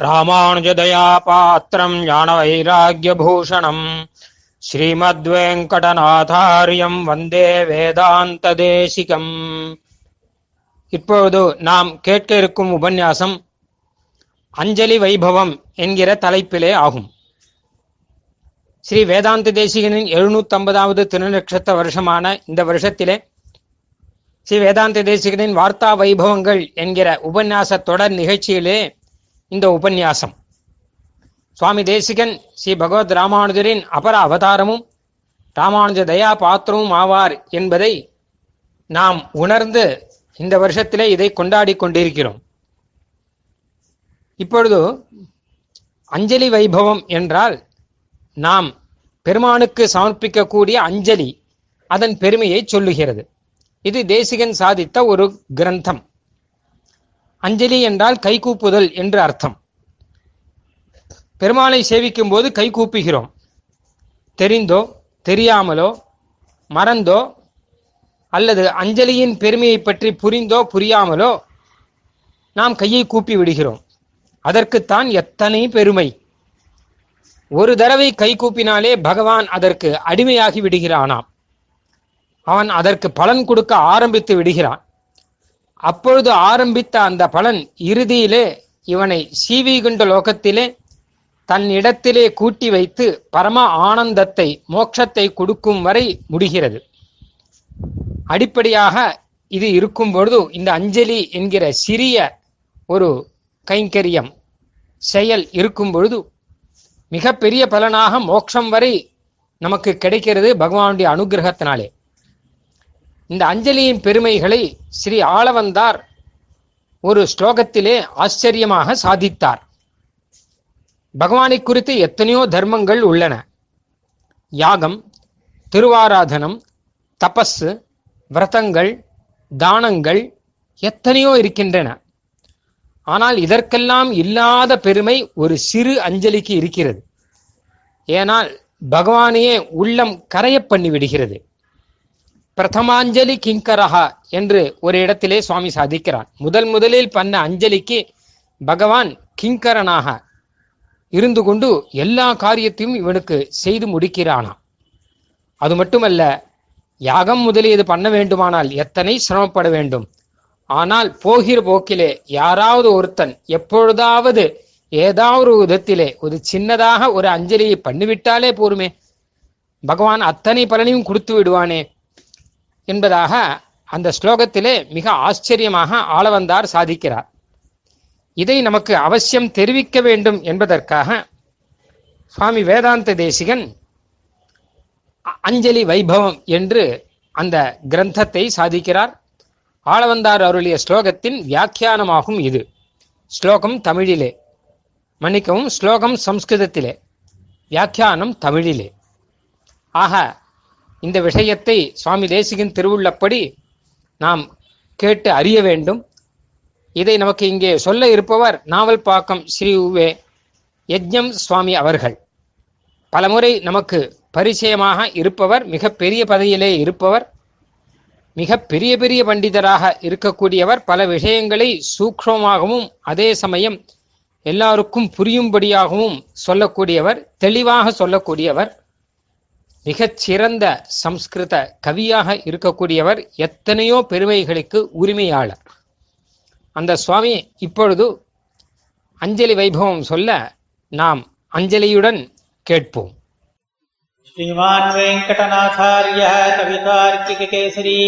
ராமானுஜதயா பாத்திரம் ஞான ஸ்ரீமத் ஸ்ரீமத்வேங்கடநாதாரியம் வந்தே வேதாந்த தேசிகம் இப்பொழுது நாம் கேட்க இருக்கும் உபன்யாசம் அஞ்சலி வைபவம் என்கிற தலைப்பிலே ஆகும். ஸ்ரீ வேதாந்த தேசிகனின் எழுநூத்தம்பதாவது திருநட்சத்திர வருஷமான இந்த வருஷத்திலே ஸ்ரீ வேதாந்த தேசிகனின் வார்த்தா வைபவங்கள் என்கிற உபன்யாச தொடர் நிகழ்ச்சியிலே இந்த உபன்யாசம். சுவாமி தேசிகன் ஸ்ரீ பகவத் ராமானுஜரின் அபர அவதாரமும் ராமானுஜ தயா பாத்திரமும் ஆவார் என்பதை நாம் உணர்ந்து இந்த வருஷத்திலே இதை கொண்டாடி கொண்டிருக்கிறோம். இப்பொழுது அஞ்சலி வைபவம் என்றால் நாம் பெருமானுக்கு சமர்ப்பிக்கக்கூடிய அஞ்சலி அதன் பெருமையை சொல்லுகிறது. இது தேசிகன் சாதித்த ஒரு கிரந்தம். அஞ்சலி என்றால் கைகூப்புதல் என்று அர்த்தம். பெருமாளை சேவிக்கும் போது கை கூப்புகிறோம். தெரிந்தோ தெரியாமலோ மறந்தோ அல்லது அஞ்சலியின் பெருமையை பற்றி புரிந்தோ புரியாமலோ நாம் கையை கூப்பி விடுகிறோம். அதற்குத்தான் எத்தனை பெருமை. ஒரு தடவை கை கூப்பினாலே பகவான் அதற்கு அடிமையாகி விடுகிறானாம். அவன் அதற்கு பலன் கொடுக்க ஆரம்பித்து விடுகிறான். அப்பொழுது ஆரம்பித்த அந்த பலன் இறுதியிலே இவனை சீவிகுண்ட லோகத்திலே தன் இடத்திலே கூட்டி வைத்து பரம ஆனந்தத்தை மோட்சத்தை கொடுக்கும் வரை முடிகிறது. அடிப்படையாக இது இருக்கும் பொழுது இந்த அஞ்சலி என்கிற சிறிய ஒரு கைங்கரியம் செயல் இருக்கும் பொழுது மிக பெரிய பலனாக மோட்சம் வரை நமக்கு கிடைக்கிறது பகவானுடைய அனுகிரகத்தினாலே. இந்த அஞ்சலியின் பெருமைகளை ஸ்ரீ ஆளவந்தார் ஒரு ஸ்லோகத்திலே ஆச்சரியமாக சாதித்தார். பகவானை குறித்து எத்தனையோ தர்மங்கள் உள்ளன. யாகம் திருவாராதனம் தபஸ் விரதங்கள் தானங்கள் எத்தனையோ இருக்கின்றன. ஆனால் இதற்கெல்லாம் இல்லாத பெருமை ஒரு சிறு அஞ்சலிக்கு இருக்கிறது. ஏனால் பகவானையே உள்ளம் கரைய பண்ணி விடுகிறது பிரதமாஞ்சலி கிங்கரஹா என்று ஒரு இடத்திலே சுவாமி சாதிக்கிறான். முதல் முதலில் பண்ண அஞ்சலிக்கு பகவான் கிங்கரனாக இருந்து கொண்டு எல்லா காரியத்தையும் இவனுக்கு செய்து முடிக்கிறானாம். அது மட்டுமல்ல யாகம் முதலியது பண்ண வேண்டுமானால் எத்தனை சிரமப்பட வேண்டும். ஆனால் போகிற போக்கிலே யாராவது ஒருத்தன் எப்பொழுதாவது ஏதாவது ஒரு விதத்திலே ஒரு சின்னதாக ஒரு அஞ்சலியை பண்ணிவிட்டாலே போருமே. பகவான் அத்தனை பலனையும் கொடுத்து விடுவானே. என்பதாக அந்த ஸ்லோகத்திலே மிக ஆச்சரியமாக ஆளவந்தார் சாதிக்கிறார். இதை நமக்கு அவசியம் தெரிவிக்க வேண்டும் என்பதற்காக சுவாமி வேதாந்த தேசிகன் அஞ்சலி வைபவம் என்று அந்த கிரந்தத்தை சாதிக்கிறார். ஆளவந்தார் அருளிய ஸ்லோகத்தின் வியாக்கியானமாகும் இது. ஸ்லோகம் தமிழிலே மன்னிக்கவும் ஸ்லோகம் சம்ஸ்கிருதத்திலே வியாக்கியானம் தமிழிலே. ஆக இந்த விஷயத்தை சுவாமி தேசிகன் திருவுள்ளப்படி நாம் கேட்டு அறிய வேண்டும். இதை நமக்கு இங்கே சொல்ல இருப்பவர் நாவல் பாக்கம் ஸ்ரீ உவே யஜ்யம் சுவாமி அவர்கள். பலமுறை நமக்கு பரிச்சயமாக இருப்பவர் மிக பெரிய பதவியிலே இருப்பவர் மிக பெரிய பெரிய பண்டிதராக இருக்கக்கூடியவர் பல விஷயங்களை சூக்ஷமாகவும் அதே சமயம் எல்லாருக்கும் புரியும்படியாகவும் சொல்லக்கூடியவர் தெளிவாக சொல்லக்கூடியவர். மிகச்சிறந்த சம்ஸ்கிருத கவியாக இருக்கக்கூடியவர் எத்தனையோ பெருமைகளுக்கு உரிமையாளர். அந்த சுவாமி இப்பொழுது அஞ்சலி வைபவம் சொல்ல நாம் அஞ்சலியுடன் கேட்போம். ஸ்ரீமான் வெங்கடநாதாரிய கவிதார்த்திக கேசரி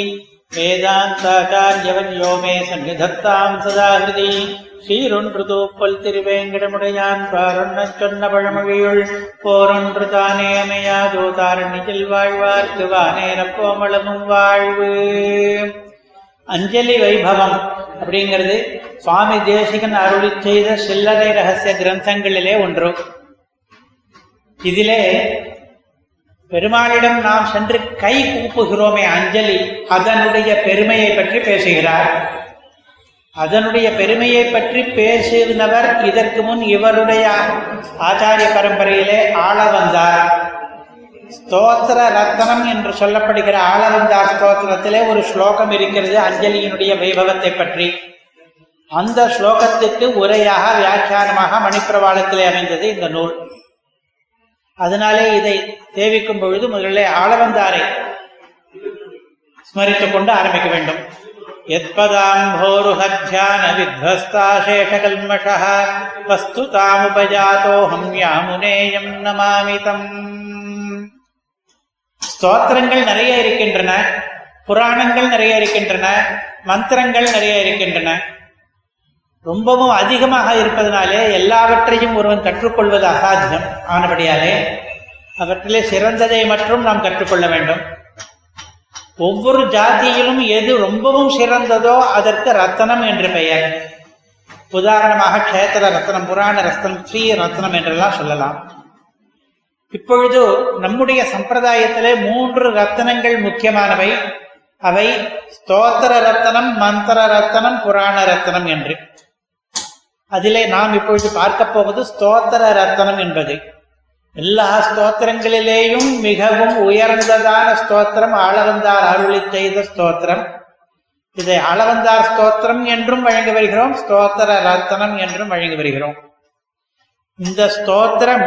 வேதாந்தாச்சாரியவன் யோமே சன்னிதத்தாம் சதா ஹிருதி சீரொன்று தூப்பல் திருவேங்கடமுடையான் பாரொன்னச் சொன்ன பழமொழியுள் போரொன்று தானே அமையாதோ தாரணியில் வாழ்வார்க்கு வானேரப்போமளமும் வாழ்வு. அஞ்சலி வைபவம் அப்படிங்கிறது சுவாமி தேசிகன் அருளி செய்த சில்லறை ரகசிய கிரந்தங்களிலே ஒன்று. இதிலே பெருமாளிடம் நாம் சென்று கை கூப்புகிறோமே அஞ்சலி அதனுடைய பெருமையை பற்றி பேசுகிறார். அதனுடைய பெருமையை பற்றி பேசினவர் இதற்கு முன் இவருடைய ஆச்சாரிய பரம்பரையிலே ஆள வந்தார் ஸ்தோத்திர ரத்னம் என்று சொல்லப்படுகிற ஆளவந்தார் ஸ்தோத்திரத்திலே ஒரு ஸ்லோகம் இருக்கிறது அஞ்சலியினுடைய வைபவத்தை பற்றி. அந்த ஸ்லோகத்துக்கு உரையாக வியாக்கியானமாக மணிப்பிரவாளத்திலே அமைந்தது இந்த நூல். அதனாலே இதை தேவிக்கும் பொழுது முதலில் ஆளவந்தாரை ஸ்மரித்துக் கொண்டு ஆரம்பிக்க வேண்டும். யத்பதாம்போருஹத்யான வித்வஸ்தாசேஷகல்மஷ வஸ்து தாமுபஜாத்தோஹம் யாமுனேயம் நமாமிதம் ஸ்தோத்திரங்கள் நிறைய இருக்கின்றன புராணங்கள் நிறைய இருக்கின்றன மந்திரங்கள் நிறைய இருக்கின்றன ரொம்பவும் அதிகமாக இருப்பதனாலே எல்லாவற்றையும் ஒருவன் கற்றுக்கொள்வது அசாத்தியம். ஆனபடியாலே அவற்றிலே சிறந்ததை மட்டும் நாம் கற்றுக்கொள்ள வேண்டும். ஒவ்வொரு ஜாதியிலும் எது ரொம்பவும் சிறந்ததோ அதற்கு ரத்தனம் என்று பெயர். உதாரணமாக கஷேத்திர ரத்னம் புராண ரத்னம் ஸ்ரீ ரத்னம் என்றெல்லாம் சொல்லலாம். இப்பொழுது நம்முடைய சம்பிரதாயத்திலே மூன்று ரத்தனங்கள் முக்கியமானவை. அவை ஸ்தோத்திர ரத்தனம் மந்திர ரத்தனம் புராண ரத்தனம் என்று. அதிலே நாம் இப்பொழுது பார்க்க போவது ஸ்தோத்திர ரத்தனம் என்பது. எல்லா ஸ்தோத்திரங்களிலேயும் மிகவும் உயர்ந்ததான ஸ்தோத்திரம் ஆளவந்தார் அருளி செய்த ஸ்தோத்திரம். இதை ஆளவந்தார் ஸ்தோத்திரம் என்றும் வழங்கி வருகிறோம் ஸ்தோத்திர ரத்தனம் என்றும் வழங்கி வருகிறோம். இந்த ஸ்தோத்திரம்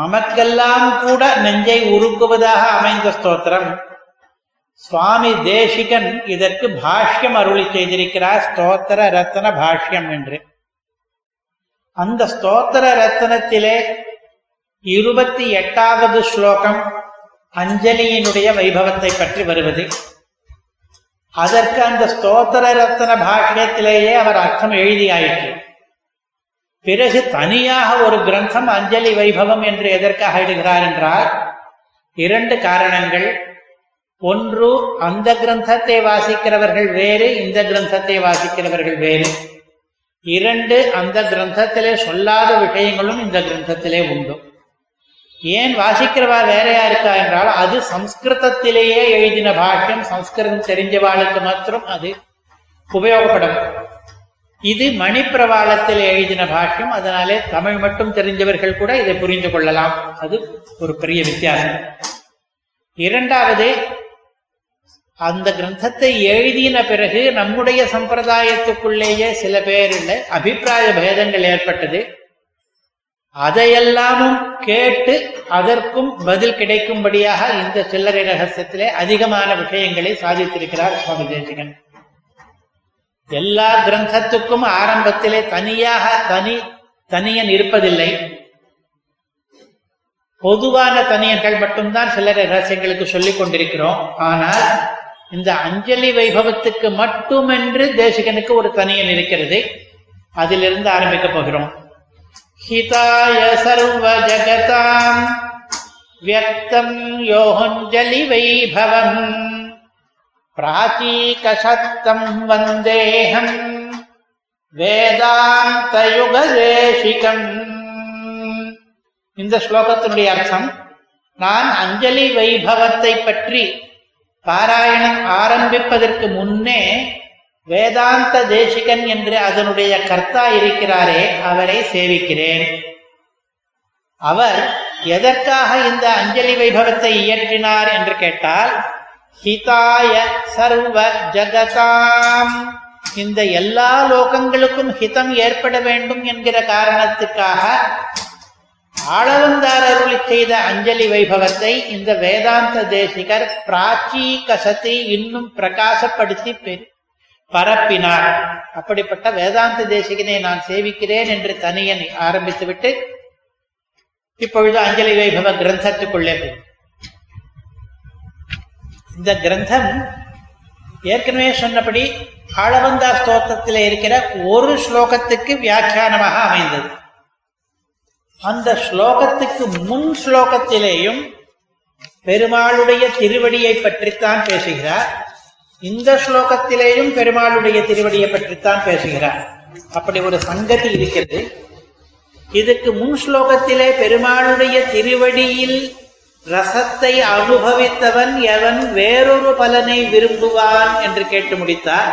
நமக்கெல்லாம் கூட நெஞ்சை உருக்குவதாக அமைந்த ஸ்தோத்திரம். சுவாமி தேசிகன் இதற்கு பாஷ்யம் அருளி செய்திருக்கிறார் ஸ்தோத்திர ரத்தன பாஷ்யம் என்று. அந்த ஸ்தோத்திர ரத்தனத்திலே இருபத்தி எட்டாவது ஸ்லோகம் அஞ்சலியினுடைய வைபவத்தை பற்றி வருவது. அதற்கு அந்த ஸ்தோத்திர ரத்தன பாஷ்யத்திலேயே அவர் அர்த்தம் எழுதியாயிற்று. பிறகு தனியாக ஒரு கிரந்தம் அஞ்சலி வைபவம் என்று எதற்காக எழுதுகிறார் என்றால் இரண்டு காரணங்கள். ஒன்று அந்த கிரந்தத்தை வாசிக்கிறவர்கள் வேறு இந்த கிரந்தத்தை வாசிக்கிறவர்கள் வேறு. இரண்டு அந்த கிரந்தத்திலே சொல்லாத விஷயங்களும் இந்த கிரந்தத்திலே உண்டு. ஏன் வாசிக்கிறவா வேறையா இருக்கா என்றால் அது சம்ஸ்கிருதத்திலேயே எழுதின பாஷ்யம் சம்ஸ்கிருதம் தெரிஞ்சவாளுக்கு மாத்திரம் அது உபயோகப்படும். இது மணிப்பிரவாளத்தில் எழுதின பாஷ்யம் அதனாலே தமிழ் மட்டும் தெரிஞ்சவர்கள் கூட இதை புரிந்து கொள்ளலாம். அது ஒரு பெரிய வித்தியாசம். இரண்டாவது அந்த கிரந்தத்தை எழுதின பிறகு நம்முடைய சம்பிரதாயத்துக்குள்ளேயே சில பேரில் அபிப்பிராய பேதங்கள் ஏற்பட்டது. அதையெல்லாமும் கேட்டு அதற்கும் பதில் கிடைக்கும்படியாக இந்த சில்லறை ரகசியத்திலே அதிகமான விஷயங்களை சாதித்திருக்கிறார் சுவாமி தேசிகன். எல்லா கிரந்தத்துக்கும் ஆரம்பத்திலே தனியாக தனி தனியன் இருப்பதில்லை. பொதுவான தனியன்கள் மட்டும்தான் சில்லறை ரகசியங்களுக்கு சொல்லிக் கொண்டிருக்கிறோம். ஆனால் இந்த அஞ்சலி வைபவத்துக்கு மட்டுமென்று தேசிகனுக்கு ஒரு தனியன் இருக்கிறது. அதிலிருந்து ஆரம்பிக்க போகிறோம். ஹிதாய சர்வ ஜகதாம் வியக்தம் யோகஞ்சலி வைபவம் பிராச்சீகசத்தம் வந்தேகம் வேதாந்தயுகதேசிகம். இந்த ஸ்லோகத்தினுடைய அர்த்தம் நான் அஞ்சலி வைபவத்தை பற்றி பாராயணம் ஆரம்பிப்பதற்கு முன்னே வேதாந்த தேசிகன் என்று அதனுடைய கர்த்தா இருக்கிறாரே அவரை சேவிக்கிறேன். அவர் எதற்காக இந்த அஞ்சலி வைபவத்தை இயற்றினார் என்று கேட்டால் ஹிதாய சர்வ ஜகதாம். இந்த எல்லா லோகங்களுக்கும் ஹிதம் ஏற்பட வேண்டும் என்கிற காரணத்துக்காக ஆளவந்தார் அருளி செய்த அஞ்சலி வைபவத்தை இந்த வேதாந்த தேசிகர் பிராச்சி கசத்தை இன்னும் பிரகாசப்படுத்தி பரப்பினார். அப்படிப்பட்ட வேதாந்த தேசிகனை நான் சேவிக்கிறேன் என்று தனியன் ஆரம்பித்துவிட்டு இப்பொழுது அஞ்சலி வைபவ கிரந்தத்துக்குள்ளே இந்த கிரந்தம் ஏற்கனவே சொன்னபடி ஆளவந்தா ஸ்தோத்திரத்தில் இருக்கிற ஒரு ஸ்லோகத்துக்கு வியாக்கியானமாக அமைந்தது. அந்த ஸ்லோகத்துக்கு முன் ஸ்லோகத்திலேயும் பெருமாளுடைய திருவடியை பற்றித்தான் பேசுகிறார். இந்த ஸ்லோகத்திலேயும் பெருமாளுடைய திருவடியை பற்றித்தான் பேசுகிறார். அப்படி ஒரு சங்கதி இருக்கிறது. இதுக்கு முன் ஸ்லோகத்திலே பெருமாளுடைய திருவடியில் ரசத்தை அனுபவித்தவன் எவன் வேறொரு பலனை விரும்புவான் என்று கேட்டு முடித்தார்.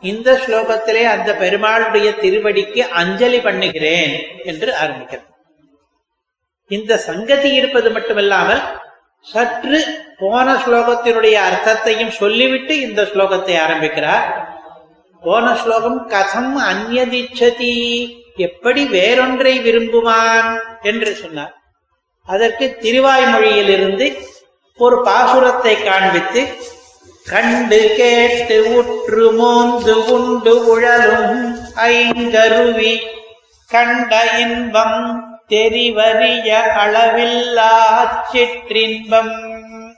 இந்த ஸ்லோகத்திலே அந்த பெருமாளுடைய திருவடிக்கு அஞ்சலி பண்ணுகிறேன் என்று ஆரம்பிக்கிறது இந்த சங்கதி இருப்பது மட்டுமல்லாமல் சற்று போன ஸ்லோகத்தினுடைய அர்த்தத்தையும் சொல்லிவிட்டு இந்த ஸ்லோகத்தை ஆரம்பிக்கிறார். போன ஸ்லோகம் கதம் அந்நதிச்சதி எப்படி வேறொன்றை விரும்புவான்? என்று சொன்னார். அதற்கு திருவாய்மொழியிலிருந்து ஒரு பாசுரத்தை காண்பித்து கண்டு கேட்டு உற்று மோந்து உண்டு உழலும் ஐங்கருவி கண்ட இன்பம் தெரிவறிய அளவில்லா சிற்றின்பம்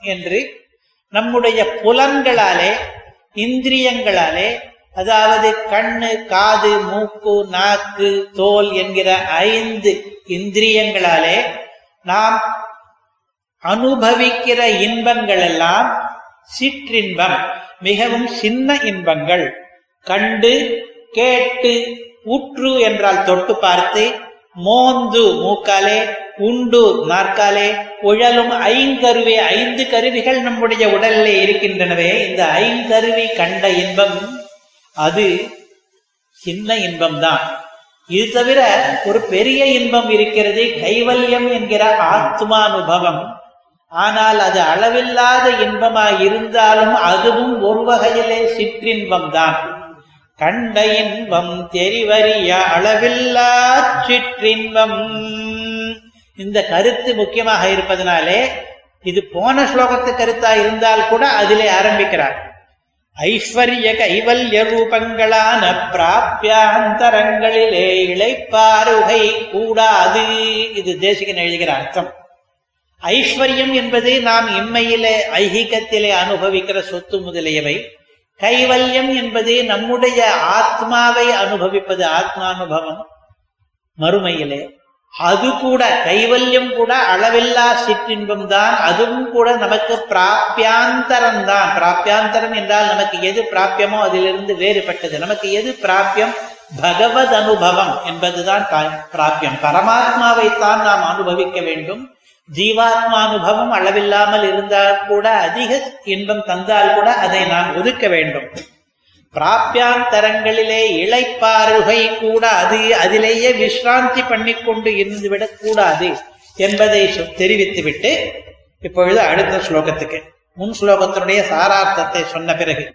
என்று நம்முடைய புலன்களாலே இந்திரியங்களாலே அதாவது கண்ணு காது மூக்கு நாக்கு தோல் என்கிற ஐந்து இந்திரியங்களாலே நாம் அனுபவிக்கிற இன்பங்கள் எல்லாம் சிற்றின்பம் மிகவும் சின்ன இன்பங்கள். கண்டு கேட்டு உற்று என்றால் தொட்டு பார்த்து மோந்து மூக்காலே உண்டு நாற்காலே உழலும் ஐங்கருவி ஐந்து கருவிகள் நம்முடைய உடலிலே இருக்கின்றனவே இந்த ஐங்கருவி கண்ட இன்பம் அது சின்ன இன்பம்தான். இது தவிர ஒரு பெரிய இன்பம் இருக்கிறது கைவல்யம் என்கிற ஆத்மானுபவம். ஆனால் அது அளவில்லாத இன்பமாய் இருந்தாலும் அதுவும் ஒரு வகையிலே சிற்றின்பம் தான் கண்ட இன்பம் தெரிவறிய அளவில்லா சிற்றின்பம். இந்த கருத்து முக்கியமாக இருப்பதனாலே இது போன ஸ்லோகத்து கருத்தா இருந்தால் கூட அதிலே ஆரம்பிக்கிறார். ஐஸ்வர்ய கைவல்ய ரூபங்களான பிராபியாந்தரங்களிலே இழைப்பாருகை கூடாது. இது தேசிகன் எழுதுகிற அர்த்தம். ஐஸ்வர்யம் என்பது நாம் இம்மையிலே ஐகிகத்திலே அனுபவிக்கிற சொத்து முதலியவை. கைவல்யம் என்பது நம்முடைய ஆத்மாவை அனுபவிப்பது ஆத்மானுபவம். மறுமையிலே அது கூட கைவல்யம் கூட அளவில்லா சிற்றின்பம் தான் அதுவும் கூட நமக்கு பிராபியாந்தரம் தான். பிராபியாந்தரம் என்றால் நமக்கு எது பிராபியமோ அதிலிருந்து வேறுபட்டது. நமக்கு எது பிராபியம்? பகவத் அனுபவம் என்பதுதான் பிராபியம். பரமாத்மாவைத்தான் நாம் அனுபவிக்க வேண்டும். ஜீவாத்மானுபவம் அளவில்லாமல் இருந்தால் கூட அதிக இன்பம் தந்தால் கூட அதை நாம் ஒதுக்க வேண்டும். பிராபியாந்தரங்களிலே இழைப்பாருகை கூடாது அதிலேயே விஸ்ராந்தி பண்ணிக்கொண்டு இருந்துவிடக் கூடாது என்பதை தெரிவித்துவிட்டு இப்பொழுது அடுத்த ஸ்லோகத்துக்கு. முன் ஸ்லோகத்தினுடைய சாரார்த்தத்தை சொன்ன பிறகு.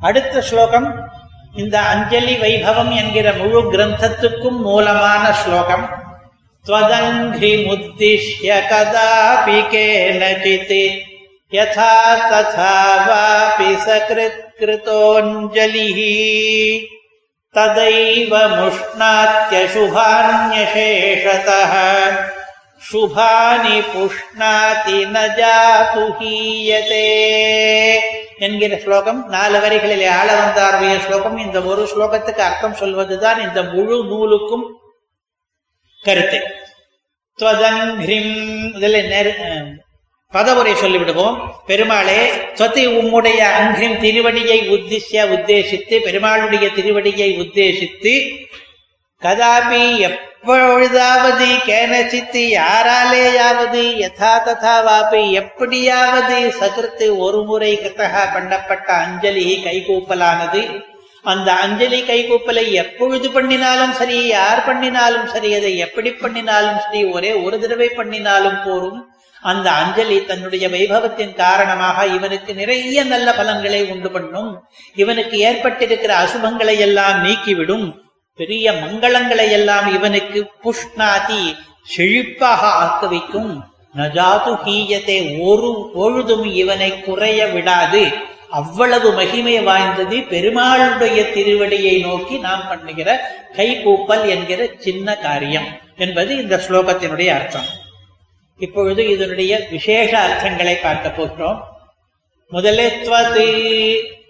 அடுத்த ஸ்லோகம் இந்த அஞ்சலி வைபவம் என்கிற முழு கிரந்தத்துக்கும் மூலமான ஸ்லோகம். त्वदङ्घ्रिमुद्दिश्य कदापि केनचित् यथा तथा वापि सकृत्कृतोऽञ्जलिः तदैव मुष्णात्यशुभान्यशेषतः शुभानि पुष्णाति न जातु हीयते என்கிற ஸ்லோகம் நாலு வரிகளிலே ஆள வந்தாருடைய ஸ்லோகம் இந்த ஒரு ஸ்லோகத்துக்கு அர்த்தம் சொல்வதுதான் இந்த முழு நூலுக்கும் கருத்து. துவதங்கிரிம் இதில் பதவுரை சொல்லிவிடுவோம். பெருமாளே சொத்தி உம்முடைய அங்கிரிம் திருவடியை உத்திசிய உத்தேசித்து பெருமாளுடைய திருவடியை உத்தேசித்து கதாபி எப்பொழுதாவது கேனசித்து யாராலேயாவது யதா ததா வாபி எப்படியாவது சகிர்த்து ஒரு முறை கிருத்தகா பண்ணப்பட்ட அஞ்சலி கைகூப்பலானது. அந்த அஞ்சலி கைகூப்பலை எப்பொழுது பண்ணினாலும் சரி யார் பண்ணினாலும் சரி அதை எப்படி பண்ணினாலும் சரி ஒரே ஒரு தடவை பண்ணினாலும் போரும். அந்த அஞ்சலி தன்னுடைய வைபவத்தின் காரணமாக இவனுக்கு நிறைய நல்ல பலன்களை உண்டு பண்ணும். இவனுக்கு ஏற்பட்டிருக்கிற அசுபங்களை எல்லாம் நீக்கிவிடும். பெரிய மங்களங்களை எல்லாம் இவனுக்கு புஷ்ணாதி செழிப்பாக ஆக்க வைக்கும். நஜாது ஹீயத்தை ஒரு பொழுதும் இவனை குறைய விடாது. அவ்வளவு மகிமை வாய்ந்தது பெருமாளுடைய திருவடியை நோக்கி நாம் பண்ணுகிற கைகூப்பல் என்கிற சின்ன காரியம் என்பது இந்த ஸ்லோகத்தினுடைய அர்த்தம். இப்பொழுது இதனுடைய விசேஷ அர்த்தங்களை பார்க்க போகிறோம். முதலெத்வது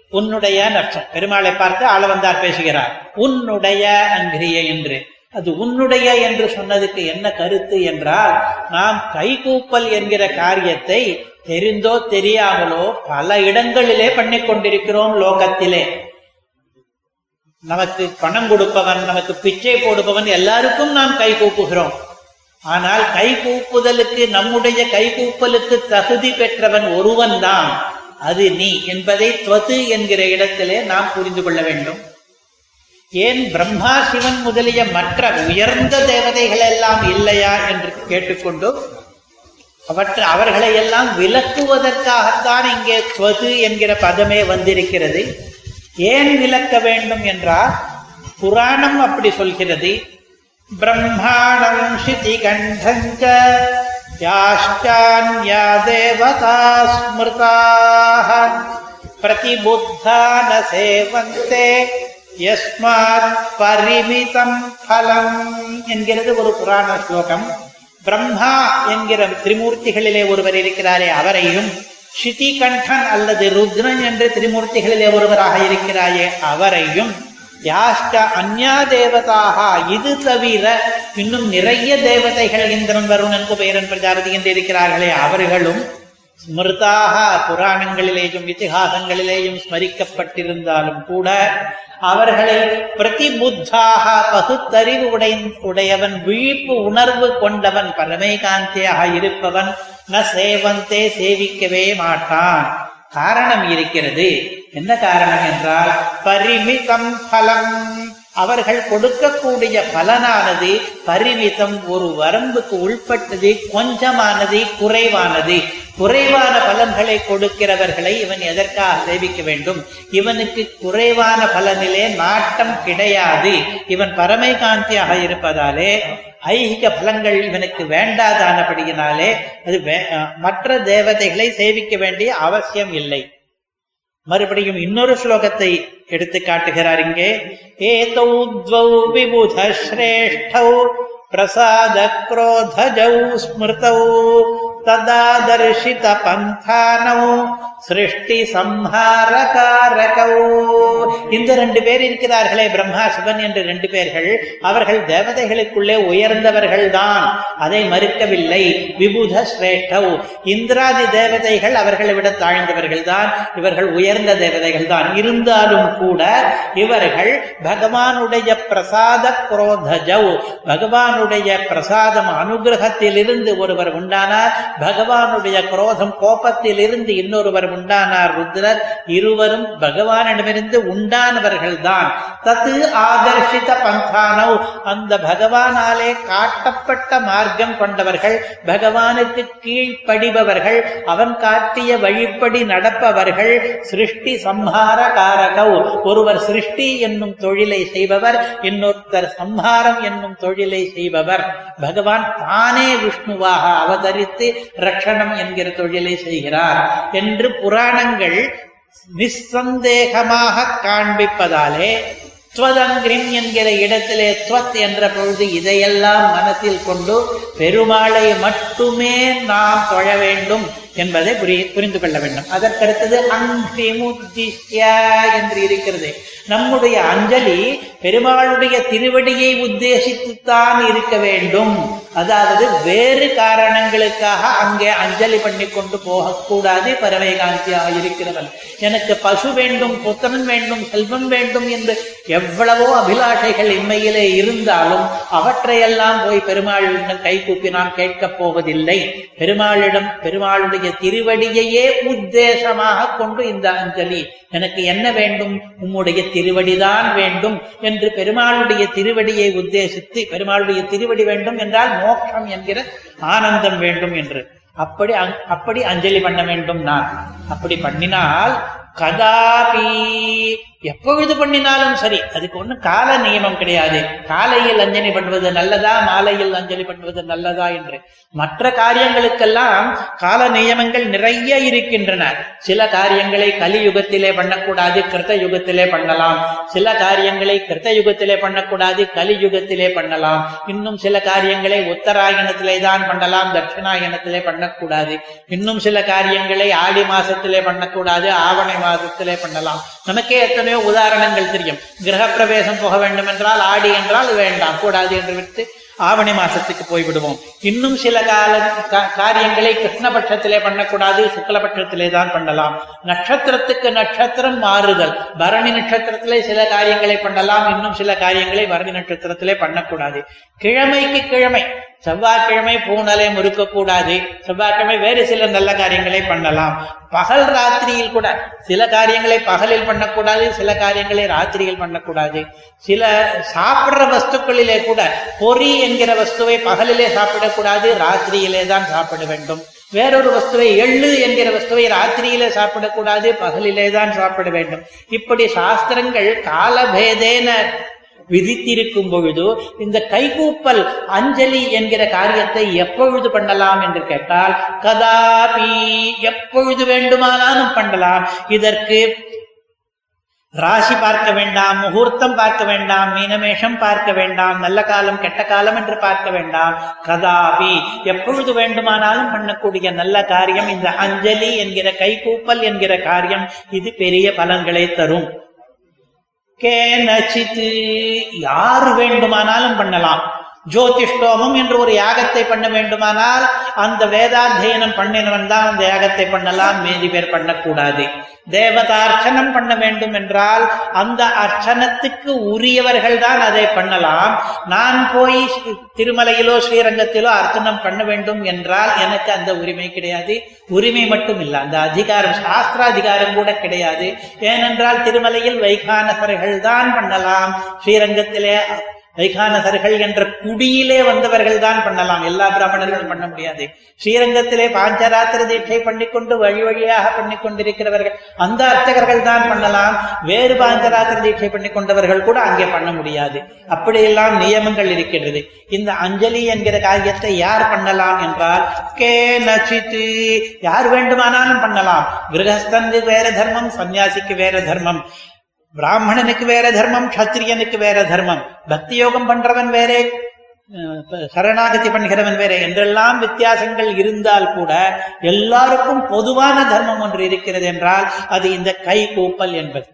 உன்னுடைய அர்த்தம். பெருமாளை பார்த்து ஆளவந்தார் பேசுகிறார். உன்னுடைய அங்கிரிய என்று. அது உன்னுடைய என்று சொன்னதுக்கு என்ன கருத்து என்றால் நாம் கைகூப்பல் என்கிற காரியத்தை தெரிந்தோ தெரியாமலோ பல இடங்களிலே பண்ணி கொண்டிருக்கிறோம் லோகத்திலே. நமக்கு பணம் கொடுப்பவன் நமக்கு பிச்சை போடுபவன் எல்லாருக்கும் நாம் கை கூப்புகிறோம். ஆனால் கை கூப்புதலுக்கு நம்முடைய கை கூப்பலுக்கு தகுதி பெற்றவன் ஒருவன் தான். அது நீ என்பதை துவது என்கிற இடத்திலே நாம் புரிந்து கொள்ள வேண்டும். ஏன் பிரம்மா சிவன் முதலிய மற்ற உயர்ந்த தேவதைகள் எல்லாம் இல்லையா என்று கேட்டுக்கொண்டு அவற்றை அவர்களை எல்லாம் விலக்குவதற்காகத்தான் இங்கே துவது என்கிற பதமே வந்திருக்கிறது. ஏன் விலக்க வேண்டும் என்றால் புராணம் அப்படி சொல்கிறது. பிரம்மாணம் ஸ்ருதி கண்டஞ்ச யாஷ்டான்யா தேவதா ஸ்மிருதாக பிரதிபுத்தான ந சேவந்தே யஸ்மாத் பரிமிதம் பலம் என்கிறது ஒரு புராண ஸ்லோகம் பிரம்மா என்கிற திரிமூர்த்திகளிலே ஒருவர் இருக்கிறாரே அவரையும் கண்டன் அல்லது ருத்ரன் என்ற திரிமூர்த்திகளிலே ஒருவராக இருக்கிறாயே அவரையும் யாஷ்ட அந்யா தேவதாக இது தவிர இன்னும் நிறைய தேவதைகள் இந்திரன் வருணன் குபேரன் பிரஜாபதி என்று இருக்கிறார்களே அவர்களும் ஸ்மிருதாக புராணங்களிலேயும் இத்திஹாசங்களிலேயும் ஸ்மரிக்கப்பட்டிருந்தாலும் கூட அவர்களை பிரதிபுத்தாக பகுத்தறிவு உடை உடையவன் விழிப்பு உணர்வு கொண்டவன் பரமேகாந்தியாக இருப்பவன் ந சேவந்தே சேவிக்கவே மாட்டான். காரணம் இருக்கிறது. என்ன காரணம் என்றால் பரிமிதம் பலம். அவர்கள் கொடுக்கக்கூடிய பலனானது பரிமிதம் ஒரு வரம்புக்கு உள்பட்டது கொஞ்சமானது குறைவானது. குறைவான பலன்களை கொடுக்கிறவர்களை இவன் எதற்காக சேவிக்க வேண்டும்? இவனுக்கு குறைவான பலனிலே நாட்டம் கிடையாது. இவன் பரமைகாந்தியாக இருப்பதாலே ஐகிக பலங்கள் இவனுக்கு வேண்டாதானபடியினாலே அது மற்ற தேவதைகளை சேவிக்க வேண்டிய அவசியம் இல்லை. மறுபடியும் இன்னொரு ஸ்லோகத்தை எடுத்து காட்டுகிறார் இங்கே. ஏதௌ த்வௌ விபுத ஸ்ரேஷ்டௌ பிரசாத குரோதஜௌ ஸ்மிருதௌ ததாதர்ஷித பந்தானௌ சிருஷ்டி சம்ஹாரகாரகோ இந்த ரெண்டு பேர் இருக்கிறார்களே பிரம்மா சிவன் என்று ரெண்டு பேர்கள். அவர்கள் தேவதைகளுக்குள்ளே உயர்ந்தவர்கள் தான் அதை மறுக்கவில்லை. விபுத ஸ்ரேஷ்டவ் இந்திராதி தேவதைகள் அவர்களை விட தாழ்ந்தவர்கள் தான் இவர்கள் உயர்ந்த தேவதைகள் தான் இருந்தாலும் கூட இவர்கள் பகவானுடைய பிரசாத குரோதஜவ் பகவானுடைய பிரசாதம் அனுகிரகத்திலிருந்து ஒருவர் உண்டானார் பகவானுடைய குரோதம் கோபத்தில் இருந்து இன்னொருவர் உண்டானார் ருத்ரர். இருவரும் பகவானிடமிருந்து உண்டானவர்கள்தான். தத்து ஆதர்ஷித பந்தானவ் அந்த பகவானாலே காட்டப்பட்ட மார்க்கம் கொண்டவர்கள் பகவானுக்கு கீழ்ப்படிபவர்கள் அவன் காட்டிய வழிப்படி நடப்பவர்கள் சிருஷ்டி சம்ஹார காரகவ் ஒருவர் சிருஷ்டி என்னும் தொழிலை செய்பவர் இன்னொருத்தர் சம்ஹாரம் என்னும் தொழிலை செய்பவர். பகவான் தானே விஷ்ணுவாக அவதரித்து ரட்சணம் என்கிற தொழிலை செய்கிறார். என்று புராணங்கள் நிசந்தேகமாக காண்பிப்பதாலே துவதங்கிரிம் என்கிற இடத்திலே துவத் என்ற பொழுது இதையெல்லாம் மனத்தில் கொண்டு பெருமாளை மட்டுமே நாம் தொழ வேண்டும். என்பதை புரி புரிந்து கொள்ள வேண்டும். அதற்கடுத்தது அங்கிமுத்திஷ்ய என்று இருக்கிறது. நம்முடைய அஞ்சலி பெருமாளுடைய திருவடியை உத்தேசித்துத்தான் இருக்க வேண்டும். அதாவது வேறு காரணங்களுக்காக அங்கே அஞ்சலி பண்ணி கொண்டு போகக்கூடாது பறவைகாந்தியாக இருக்கிறவன். எனக்கு பசு வேண்டும் புத்தனன் வேண்டும் செல்வம் வேண்டும் என்று எவ்வளவோ அபிலாஷைகள் இம்மையிலே இருந்தாலும் அவற்றையெல்லாம் போய் பெருமாளிடம் கை கூப்பி நான் கேட்கப் போவதில்லை. பெருமாளிடம் பெருமாளுடைய உம்முடைய திருவடியையே உத்தேசமாக கொண்டு இந்த அஞ்சலி. எனக்கு என்ன வேண்டும்? உம்முடைய திருவடிதான் வேண்டும் என்று பெருமாளுடைய திருவடியை உத்தேசித்து பெருமாளுடைய திருவடி வேண்டும் என்றால் மோட்சம் என்கிற ஆனந்தம் வேண்டும் என்று. அப்படி அப்படி அஞ்சலி பண்ண வேண்டும் நான். அப்படி பண்ணினால் கதாபி எப்பொழுது பண்ணினாலும் சரி. அதுக்கு ஒன்றும் கால நியமம் கிடையாது. காலையில் அஞ்சலி பண்ணுவது நல்லதா மாலையில் அஞ்சலி பண்ணுவது நல்லதா என்று. மற்ற காரியங்களுக்கெல்லாம் கால நியமங்கள் நிறைய இருக்கின்றன. சில காரியங்களை கலியுகத்திலே பண்ணக்கூடாது கிருத்த யுகத்திலே பண்ணலாம். சில காரியங்களை கிருத்த யுகத்திலே பண்ணக்கூடாது கலியுகத்திலே பண்ணலாம். இன்னும் சில காரியங்களை உத்தராயணத்திலே தான் பண்ணலாம் தட்சிணாயணத்திலே பண்ணக்கூடாது. இன்னும் சில காரியங்களை ஆடி மாசத்திலே பண்ணக்கூடாது ஆவணை மாதத்திலே பண்ணலாம். நமக்கே எத்தனையோ உதாரணங்கள் தெரியும். கிரகப்பிரவேசம் போக வேண்டும் என்றால் ஆடி என்றால் வேண்டாம் கூடாது என்று விட்டு ஆவணி மாசத்துக்கு போய்விடுவோம். இன்னும் சில கால காரியங்களை கிருஷ்ணபட்சத்திலே பண்ணக்கூடாது சுக்லபட்சத்திலே தான் பண்ணலாம். நட்சத்திரத்துக்கு நட்சத்திரம் மாறுதல். பரணி நட்சத்திரத்திலே சில காரியங்களை பண்ணலாம் இன்னும் சில காரியங்களை பரணி நட்சத்திரத்திலே பண்ணக்கூடாது. கிழமைக்கு கிழமை செவ்வாய்க்கிழமை பூனலை முறுக்கக்கூடாது. செவ்வாய்க்கிழமை வேறு சில நல்ல காரியங்களை பண்ணலாம். பகல் ராத்திரியில் கூட சில காரியங்களை பகலில் பண்ணக்கூடாது சில காரியங்களை ராத்திரியில் பண்ணக்கூடாது. சில சாப்பிடுற வஸ்துக்களிலே கூட பொறி என்கிற வஸ்துவை பகலிலே சாப்பிடக்கூடாது ராத்திரியிலே தான் சாப்பிட வேண்டும். வேறொரு வஸ்துவை எள்ளு என்கிற வஸ்துவை ராத்திரியில சாப்பிடக்கூடாது பகலிலே தான் சாப்பிட வேண்டும். இப்படி சாஸ்திரங்கள் காலபேதேன விதித்திருக்கும் பொழுது இந்த கைகூப்பல் அஞ்சலி என்கிற காரியத்தை எப்பொழுது பண்ணலாம் என்று கேட்டால் கதாபி எப்பொழுது வேண்டுமானாலும் பண்ணலாம். இதற்கு ராசி பார்க்க வேண்டாம் முகூர்த்தம் பார்க்க வேண்டாம் மீனமேஷம் பார்க்க வேண்டாம் நல்ல காலம் கெட்ட காலம் என்று பார்க்க வேண்டாம். கதாபி எப்பொழுது வேண்டுமானாலும் பண்ணக்கூடிய நல்ல காரியம் இந்த அஞ்சலி என்கிற கைகூப்பல் என்கிற காரியம் இது பெரிய பலன்களை தரும். கேனச்சித்து யார் வேண்டுமானாலும் பண்ணலாம். ஜோதிஷ்டோமம் என்று ஒரு யாகத்தை பண்ண வேண்டுமானால் அந்த வேதாத்தியனம் பண்ணினவன் தான் அந்த யாகத்தை பண்ணலாம். மீதி பேர் பண்ணக்கூடாது. தேவதார்ச்சனம் பண்ண வேண்டும் என்றால் அந்த அர்ச்சனத்துக்கு உரியவர்கள் தான் அதை பண்ணலாம். நான் போய் திருமலையிலோ ஸ்ரீரங்கத்திலோ அர்ச்சனம் பண்ண வேண்டும் என்றால் எனக்கு அந்த உரிமை கிடையாது. உரிமை மட்டும் இல்லை. அந்த அதிகாரம் சாஸ்திர அதிகாரம் கூட கிடையாது. ஏனென்றால் திருமலையில் வைகானசர்கள் தான் பண்ணலாம். ஸ்ரீரங்கத்திலே வைகானசர்கள் என்ற குடியிலே வந்தவர்கள் தான் பண்ணலாம். எல்லா பிராமணர்களும் பண்ண முடியாது. ஸ்ரீரங்கத்திலே பாஞ்சராத்திர தீட்சை பண்ணிக்கொண்டு வழி வழியாக பண்ணி கொண்டிருக்கிறவர்கள் அந்த அர்ச்சகர்கள் தான் பண்ணலாம். வேறு பாஞ்சராத்திர தீட்சை பண்ணி கொண்டவர்கள் கூட அங்கே பண்ண முடியாது. அப்படியெல்லாம் நியமங்கள் இருக்கின்றது. இந்த அஞ்சலி என்கிற காரியத்தை யார் பண்ணலாம் என்றால் கே நச்சித்து. யார் வேண்டுமானாலும் பண்ணலாம். கிரகஸ்தனுக்கு வேற தர்மம் சன்னியாசிக்கு வேற தர்மம். பிராமணனுக்கு வேற தர்மம் கத்திரியனுக்கு வேற தர்மம். பக்தி யோகம் பண்றவன் வேறே சரணாகதி பண்ணுகிறவன் வேற. என்றெல்லாம் வித்தியாசங்கள் இருந்தால் கூட எல்லாருக்கும் பொதுவான தர்மம் ஒன்று இருக்கிறது என்றால் அது இந்த கை கூப்பல் என்பது.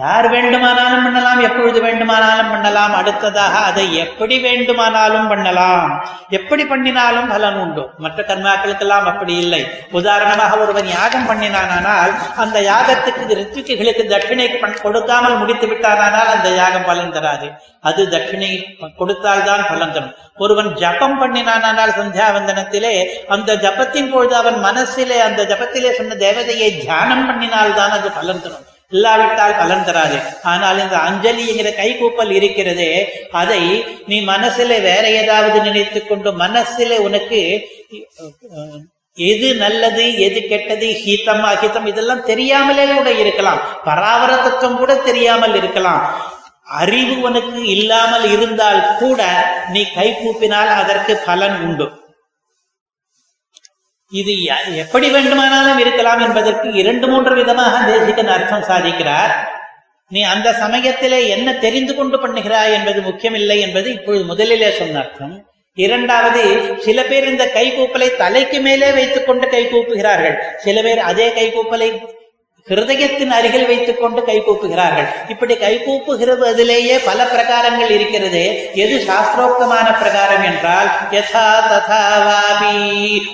யார் வேண்டுமானாலும் பண்ணலாம் எப்பொழுது வேண்டுமானாலும் பண்ணலாம் அடுத்ததாக அதை எப்படி வேண்டுமானாலும் பண்ணலாம். எப்படி பண்ணினாலும் பலன் உண்டு. மற்ற கர்மாக்களுக்கெல்லாம் அப்படி இல்லை. உதாரணமாக ஒருவன் யாகம் பண்ணினானால் அந்த யாகத்துக்கு ரித்துக்குகளுக்கு தட்சிணை கொடுக்காமல் முடித்து விட்டானால் அந்த யாகம் பலன் தராது. அது தட்சிணை கொடுத்தால்தான் பலன் தரும். ஒருவன் ஜபம் பண்ணினானால் சந்தியாவந்தனத்திலே அந்த ஜபத்தின் பொழுது அவன் மனசிலே அந்த ஜபத்திலே சொன்ன தேவதையை தியானம் பண்ணினால்தான் அது பலன் தரும். இல்லாவிட்டால் பலன் தராது. ஆனால் இந்த அஞ்சலி என்கிற கைகூப்பல் இருக்கிறது அதை நீ மனசிலே வேற ஏதாவது நினைத்து கொண்டு மனசிலே உனக்கு எது நல்லது எது கெட்டது ஹீத்தம் அஹிதம் இதெல்லாம் தெரியாமலே கூட இருக்கலாம். பராவர தத்துவம் கூட தெரியாமல் இருக்கலாம். அறிவு உனக்கு இல்லாமல் இருந்தால் கூட நீ கைகூப்பினால் அதற்கு பலன் உண்டு. இது எப்படி வேண்டுமானாலும் இருக்கலாம் என்பதற்கு இரண்டு மூன்று விதமாக தேசிகன் அர்த்தம் சாதிக்கிறார். நீ அந்த சமயத்திலே என்ன தெரிந்து கொண்டு பண்ணுகிறாய் என்பது முக்கியமில்லை என்பது இப்பொழுது முதலிலே சொன்ன அர்த்தம். இரண்டாவது சில பேர் இந்த கைகூப்பலை தலைக்கு மேலே வைத்துக் கொண்டு கை கூப்புகிறார்கள் சில பேர் அதே கைகூப்பலை ஹிருதயத்தின் அருகில் வைத்துக் கொண்டு கைகூப்புகிறார்கள். இப்படி கைகூப்புகிறதிலேயே பல பிரகாரங்கள் இருக்கிறது. எது சாஸ்திரோக்தமான பிரகாரம் என்றால் யசா ததாவாபி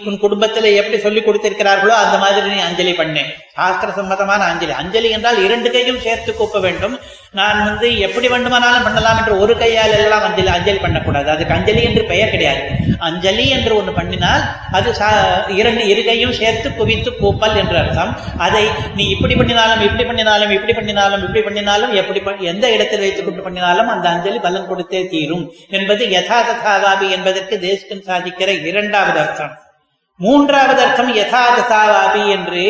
உன் குடும்பத்தில் எப்படி சொல்லி கொடுத்திருக்கிறார்களோ அந்த மாதிரி நீ அஞ்சலி பண்ணு. சாஸ்திர சம்மதமான அஞ்சலி. அஞ்சலி என்றால் இரண்டு கையும் சேர்த்து கூப்ப வேண்டும். நான் வந்து எப்படி வேண்டுமானாலும் பண்ணலாம் என்று ஒரு கையால் எல்லாம் அஞ்சலி அஞ்சலி பண்ணக்கூடாது. அதுக்கு அஞ்சலி என்று பெயர் கிடையாது. அஞ்சலி என்று ஒன்று பண்ணினால் அது இரண்டு இருகையும் சேர்த்து குவித்து கூப்பல் என்று அர்த்தம். அதை நீ இப்படி பண்ணினாலும் இப்படி பண்ணினாலும் இப்படி பண்ணினாலும் இப்படி பண்ணினாலும் எப்படி எந்த இடத்தில் வைத்து கொண்டு பண்ணினாலும் அந்த அஞ்சலி பலம் கொடுத்தே தீரும். என்பது யதா ததாவாபி என்பதற்கு தேசிகன் சாதிக்கிற இரண்டாவது அர்த்தம். மூன்றாவது அர்த்தம் யதா ததாவாபி என்று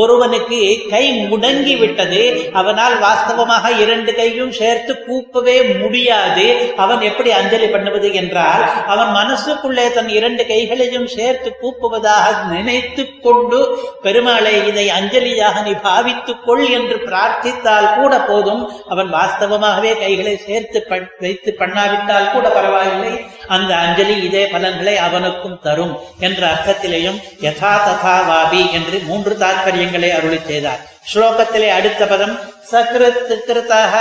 ஒருவனுக்கு கை முடங்கி விட்டது அவனால் வாஸ்தவமாக இரண்டு கையும் சேர்த்து கூப்பவே முடியாது. அவன் எப்படி அஞ்சலி பண்ணுவது என்றால் அவன் மனசுக்குள்ளே தன் இரண்டு கைகளையும் சேர்த்து கூப்புவதாக நினைத்து கொண்டு பெருமாளை இதை அஞ்சலியாக நீ பாவித்துக் கொள் என்று பிரார்த்தித்தால் கூட போதும். அவன் வாஸ்தவமாகவே கைகளை சேர்த்து வைத்து பண்ணாவிட்டால் கூட பரவாயில்லை. அந்த அஞ்சலி இதே பலன்களை அவனுக்கும் தரும் என்ற அர்த்தத்தில் அர்த்தத்திலேயும் யதா ததா வாபி என்று மூன்று தாற்பயங்களை அருளி செய்தார். ஸ்லோகத்திலே அடுத்த பதம் சகிருத் கிருத்தக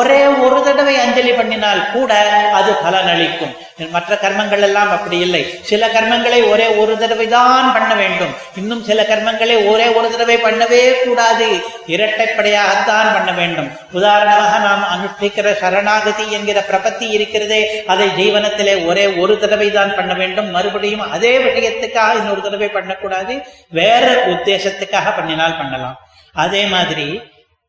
ஒரே ஒரு தடவை அஞ்சலி பண்ணினால் கூட அது பலனளிக்கும். மற்ற கர்மங்கள் எல்லாம் அப்படி இல்லை. சில கர்மங்களை ஒரே ஒரு தடவை தான் பண்ண வேண்டும். இன்னும் சில கர்மங்களை ஒரே ஒரு தடவை பண்ணவே கூடாது. இரட்டைப்படையாகத்தான் பண்ண வேண்டும். உதாரணமாக நாம் அனுஷ்டிக்கிற சரணாகதி என்கிற பிரபத்தி இருக்கிறதே அதை ஜீவனத்திலே ஒரே ஒரு தடவை தான் பண்ண வேண்டும். மறுபடியும் அதே விஷயத்துக்காக இன்னொரு தடவை பண்ணக்கூடாது. வேற உத்தேசத்துக்காக பண்ணினால் பண்ணலாம். அதே மாதிரி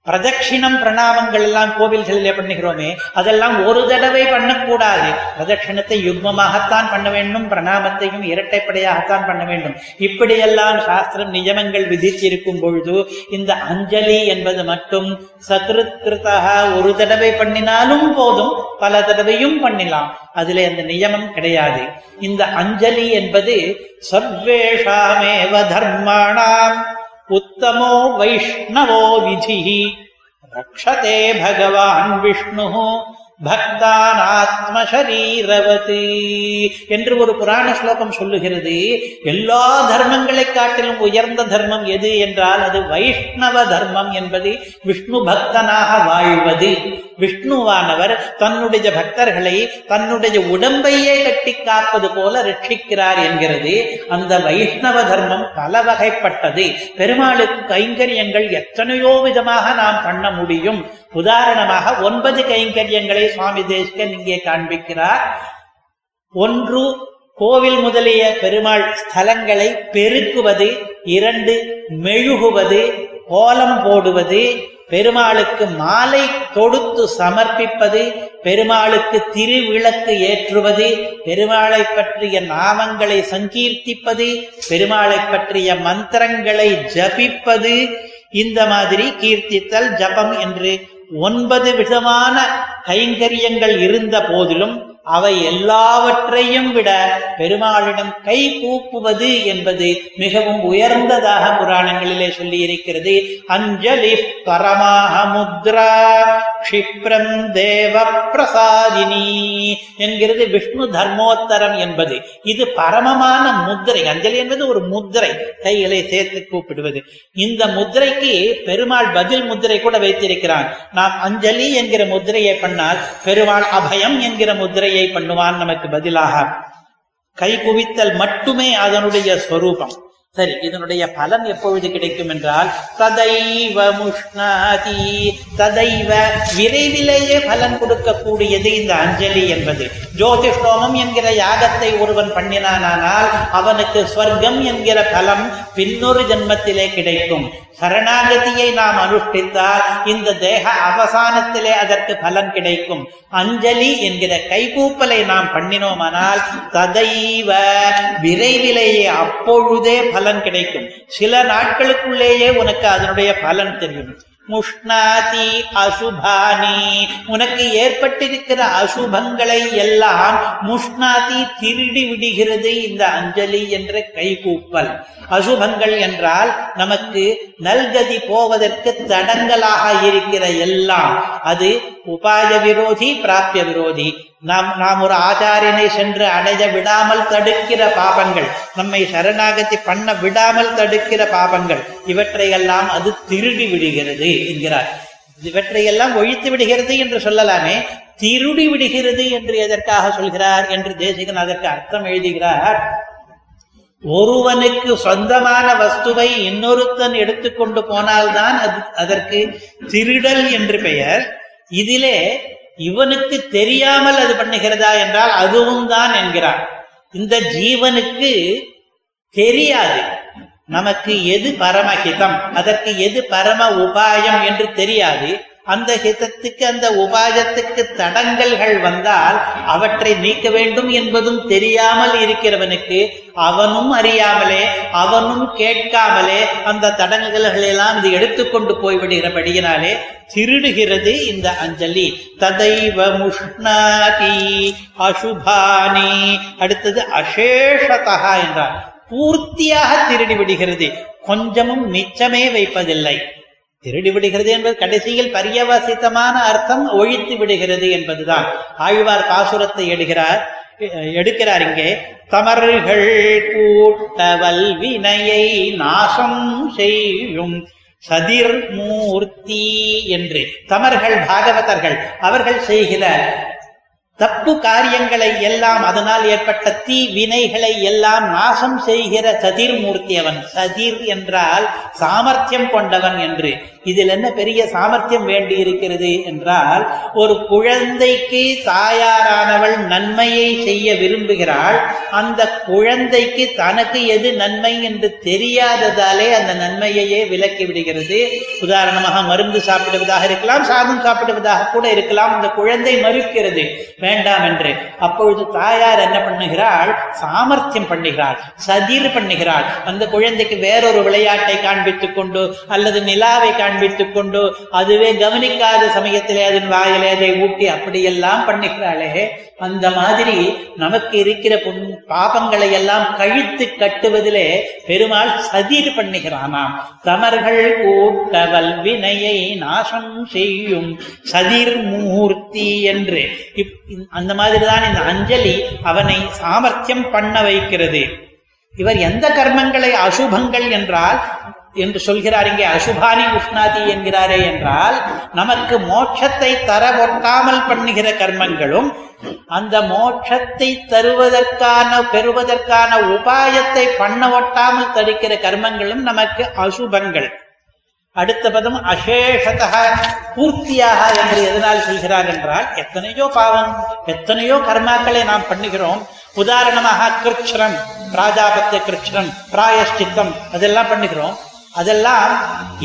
பிரதட்சிணம் பிரணாமங்கள் எல்லாம் கோவில்களிலே பண்ணுகிறோமே அதெல்லாம் ஒரு தடவை பண்ணக்கூடாது. பிரதட்சிணத்தை யுக்மமாகத்தான் பண்ண வேண்டும் பிரணாமத்தையும் இரட்டைப்படையாகத்தான் பண்ண வேண்டும். இப்படியெல்லாம் சாஸ்திரம் நியமங்கள் விதித்திருக்கும் பொழுது இந்த அஞ்சலி என்பது மட்டும் சகிருத்கிருதாக ஒரு தடவை பண்ணினாலும் போதும் பல தடவையும் பண்ணலாம். அதிலே அந்த நியமம் கிடையாது. இந்த அஞ்சலி என்பது சர்வேஷாமேவ தர்மாணாம். உத்தமோ வைஷ்ணவோ விதி ரக்ஷதே பகவான் விஷ்ணு பக்தான் ஆத்மசரீரவதி என்று ஒரு புராண ஸ்லோகம் சொல்லுகிறது எல்லா தர்மங்களை காட்டிலும் உயர்ந்த தர்மம் எது என்றால் அது வைஷ்ணவ தர்மம் என்பது விஷ்ணு பக்தனாக வாழ்வது. விஷ்ணுவானவர் தன்னுடைய பக்தர்களை தன்னுடைய உடம்பையே கட்டி காப்பது போல ரட்சிக்கிறார் என்கிறது. அந்த வைஷ்ணவ தர்மம் பல வகைப்பட்டது பெருமாளுக்கு கைங்கரியங்கள் எத்தனையோ விதமாக நாம் பண்ண முடியும். உதாரணமாக ஒன்பது கைங்கரியங்களை சுவாமி தேசிகன் இங்கே காண்பிக்கிறார். ஒன்று கோவில் முதலிய பெருமாள் ஸ்தலங்களை பெருக்குவது. இரண்டு மெழுகுவது. கோலம் போடுவது. பெருமாளுக்கு மாலை தொடுத்து சமர்ப்பிப்பது பெருமாளுக்கு திருவிளக்கு ஏற்றுவது பெருமாளை பற்றிய நாமங்களை சங்கீர்த்திப்பது பெருமாளை பற்றிய மந்திரங்களை ஜபிப்பது இந்த மாதிரி கீர்த்தித்தல் ஜபம் என்று ஒன்பது விதமான கைங்கரியங்கள் இருந்த போதிலும் அவை எல்லாவற்றையும் விட பெருமாளிடம் கை கூப்புவது என்பது மிகவும் உயர்ந்ததாக புராணங்களிலே சொல்லி இருக்கிறது அஞ்சலி பரமாக முத்ரா க்ஷிப்ரம் தேவ பிரசாதினி என்கிறது விஷ்ணு தர்மோத்தரம் என்பது. இது பரமமான முத்திரை அஞ்சலி என்பது ஒரு முத்திரை கைகளை சேர்த்து கூப்பிடுவது. இந்த முத்திரைக்கு பெருமாள் பதில் முத்திரை கூட வைத்திருக்கிறான். நாம் அஞ்சலி என்கிற முத்திரையை பண்ணால் பெருமாள் அபயம் என்கிற முத்திரையை பண்ணுவான் நமக்கு பதிலாக. கை குவித்தல் மட்டுமே அதனுடைய ஸ்வரூபம் சரி இதனுடைய பலன் எப்பொழுது கிடைக்கும் என்றால் ததைவ முஷ்ணாதி ததைவ விரைவிலேயே பலன் கொடுக்கக்கூடியது இந்த அஞ்சலி என்பது. ஜோதிஷ்டோமம் என்கிற யாகத்தை ஒருவன் பண்ணினானால் அவனுக்கு ஸ்வர்க்கம் என்கிற பலம் பின்னொரு ஜென்மத்திலே கிடைக்கும். சரணாகதியை நாம் அனுஷ்டித்தால் இந்த தேக அவசானத்திலே அதற்கு பலன் கிடைக்கும். அஞ்சலி என்கிற கைகூப்பலை நாம் பண்ணினோமானால் ததைவ விரைவிலேயே அப்பொழுதே பலன் கிடைக்கும். சில நாட்களுக்குள்ளேயே உனக்கு அதனுடைய பலன் தெரியும். முஷ்ணாதி அசுபானி உனக்கு ஏற்பட்டிருக்கிற அசுபங்களை எல்லாம் முஷ்ணாதி திருடி விடுகிறது இந்த அஞ்சலி என்ற கைகூப்பல். அசுபங்கள் என்றால் நமக்கு நல்கதி போவதற்கு தடங்கலாக இருக்கிற எல்லாம். அது உபாய விரோதி பிராப்திய விரோதி நாம் நாம் ஒரு ஆச்சாரியனை சென்று அடைய விடாமல் தடுக்கிற பாபங்கள் நம்மை சரணாகதி பண்ண விடாமல் தடுக்கிற பாபங்கள் இவற்றையெல்லாம் அது திருடி விடுகிறது என்கிறார். இவற்றையெல்லாம் ஒழித்து விடுகிறது என்று சொல்லலாமே. திருடி விடுகிறது என்று எதற்காக சொல்கிறார் என்று தேசிகன் அதற்கு அர்த்தம் எழுதுகிறார். ஒருவனுக்கு சொந்தமான வஸ்துவை இன்னொருத்தன் எடுத்துக்கொண்டு போனால்தான் அது அதற்கு திருடல் என்று பெயர். இதிலே இவனுக்கு தெரியாமல் அது பண்ணுகிறதா என்றால் அதுவும் தான் என்கிறார் இந்த ஜீவனுக்கு தெரியாது. நமக்கு எது பரமஹிதம்? அதற்கு எது பரம உபாயம் என்று தெரியாது. அந்த ஹிதத்துக்கு அந்த உபாயத்துக்கு தடங்கல்கள் வந்தால் அவற்றை நீக்க வேண்டும் என்பதும் தெரியாமல் இருக்கிறவனுக்கு அவனும் அறியாமலே அவனும் கேட்காமலே அந்த தடங்கல்கள் எல்லாம் இது எடுத்துக்கொண்டு போய்விடுகிறபடியினாலே திருடுகிறது இந்த அஞ்சலி. ததைவ முஷ்ணாதி அசுபானி. அடுத்தது அசேஷதா என்றார். பூர்த்தியாக திருடி விடுகிறது கொஞ்சமும் மிச்சமே வைப்பதில்லை. திருடி விடுகிறது என்பது கடைசியில் பரியவசித்தமான அர்த்தம் ஒழித்து விடுகிறது என்பதுதான். ஆழ்வார் பாசுரத்தை எடுகிறார் எடுக்கிறார் இங்கே தமர்கள் கூட்டவல் வினையை நாசம் செய்யும் சதிர் மூர்த்தி என்று. தமர்கள் பாகவதர்கள் அவர்கள் செய்கிற தப்பு காரியங்களை எல்லாம் அதனால் ஏற்பட்ட தீ வினைகளை எல்லாம் நாசம் செய்கிற சதிர்மூர்த்தி அவன் சதிர் என்றால் சாமர்த்தியம் கொண்டவன் என்று. இதில் என்ன பெரிய சாமர்த்தியம் வேண்டி இருக்கிறது என்றால் ஒரு குழந்தைக்கு தாயாரானவள் நன்மையை செய்ய விரும்புகிறாள். அந்த குழந்தைக்கு தனக்கு எது நன்மை என்று தெரியாததாலே அந்த நன்மையையே விலக்கி விடுகிறது. உதாரணமாக மருந்து சாப்பிடுவதாக இருக்கலாம் சாதம் சாப்பிடுவதாக கூட இருக்கலாம். அந்த குழந்தை மறுக்கிறது. வேண்டாம் என்று அப்பொழுது தாயார் என்ன பண்ணுகிறாள்? சாமர்த்தியம் பண்ணுகிறாள். சதிர் பண்ணுகிறாள். அந்த குழந்தைக்கு வேறொரு விளையாட்டை காண்பித்துக் கொண்டு அல்லது நிலாவை காண்பித்துக் கொண்டு அதுவே கவனிக்காத சமயத்திலே அதன் வாயிலே அதை ஊட்டி அப்படியெல்லாம் பண்ணுகிறாளே. அந்த மாதிரி நமக்கு இருக்கிற பொன் பாபங்களை எல்லாம் கழித்து கட்டுவதிலே பெருமாள் சதிர் பண்ணுகிறானாம். தமர்கள் கூட்டவல் வினையை நாசம் செய்யும் சதிர் மூர்த்தி என்று. அந்த மாதிரிதான் இந்த அஞ்சலி அவனை சாமர்த்தியம் பண்ண வைக்கிறது. இவர் எந்த கர்மங்களை அசுபங்கள் என்றால் என்று சொல்கிறார் இங்கே அசுபானி உஷ்ணாதி என்கிறாரே என்றால் நமக்கு மோட்சத்தை தர ஒட்டாமல் பண்ணுகிற கர்மங்களும் அந்த மோட்சத்தை தருவதற்கான பெறுவதற்கான உபாயத்தை பண்ண ஒட்டாமல் தடுக்கிற கர்மங்களும் நமக்கு அசுபங்கள். அடுத்த பதம் அசேஷதக பூர்த்தியாக என்று எதனால் சொல்கிறார் என்றால் எத்தனையோ பாவம் எத்தனையோ கர்மாக்களை நாம் பண்ணுகிறோம். உதாரணமாக கிருஷ்ணன் பிராஜாபத்திய கிருஷ்ணன் பிராயஷ்டித்தம் அதெல்லாம் பண்ணுகிறோம். அதெல்லாம்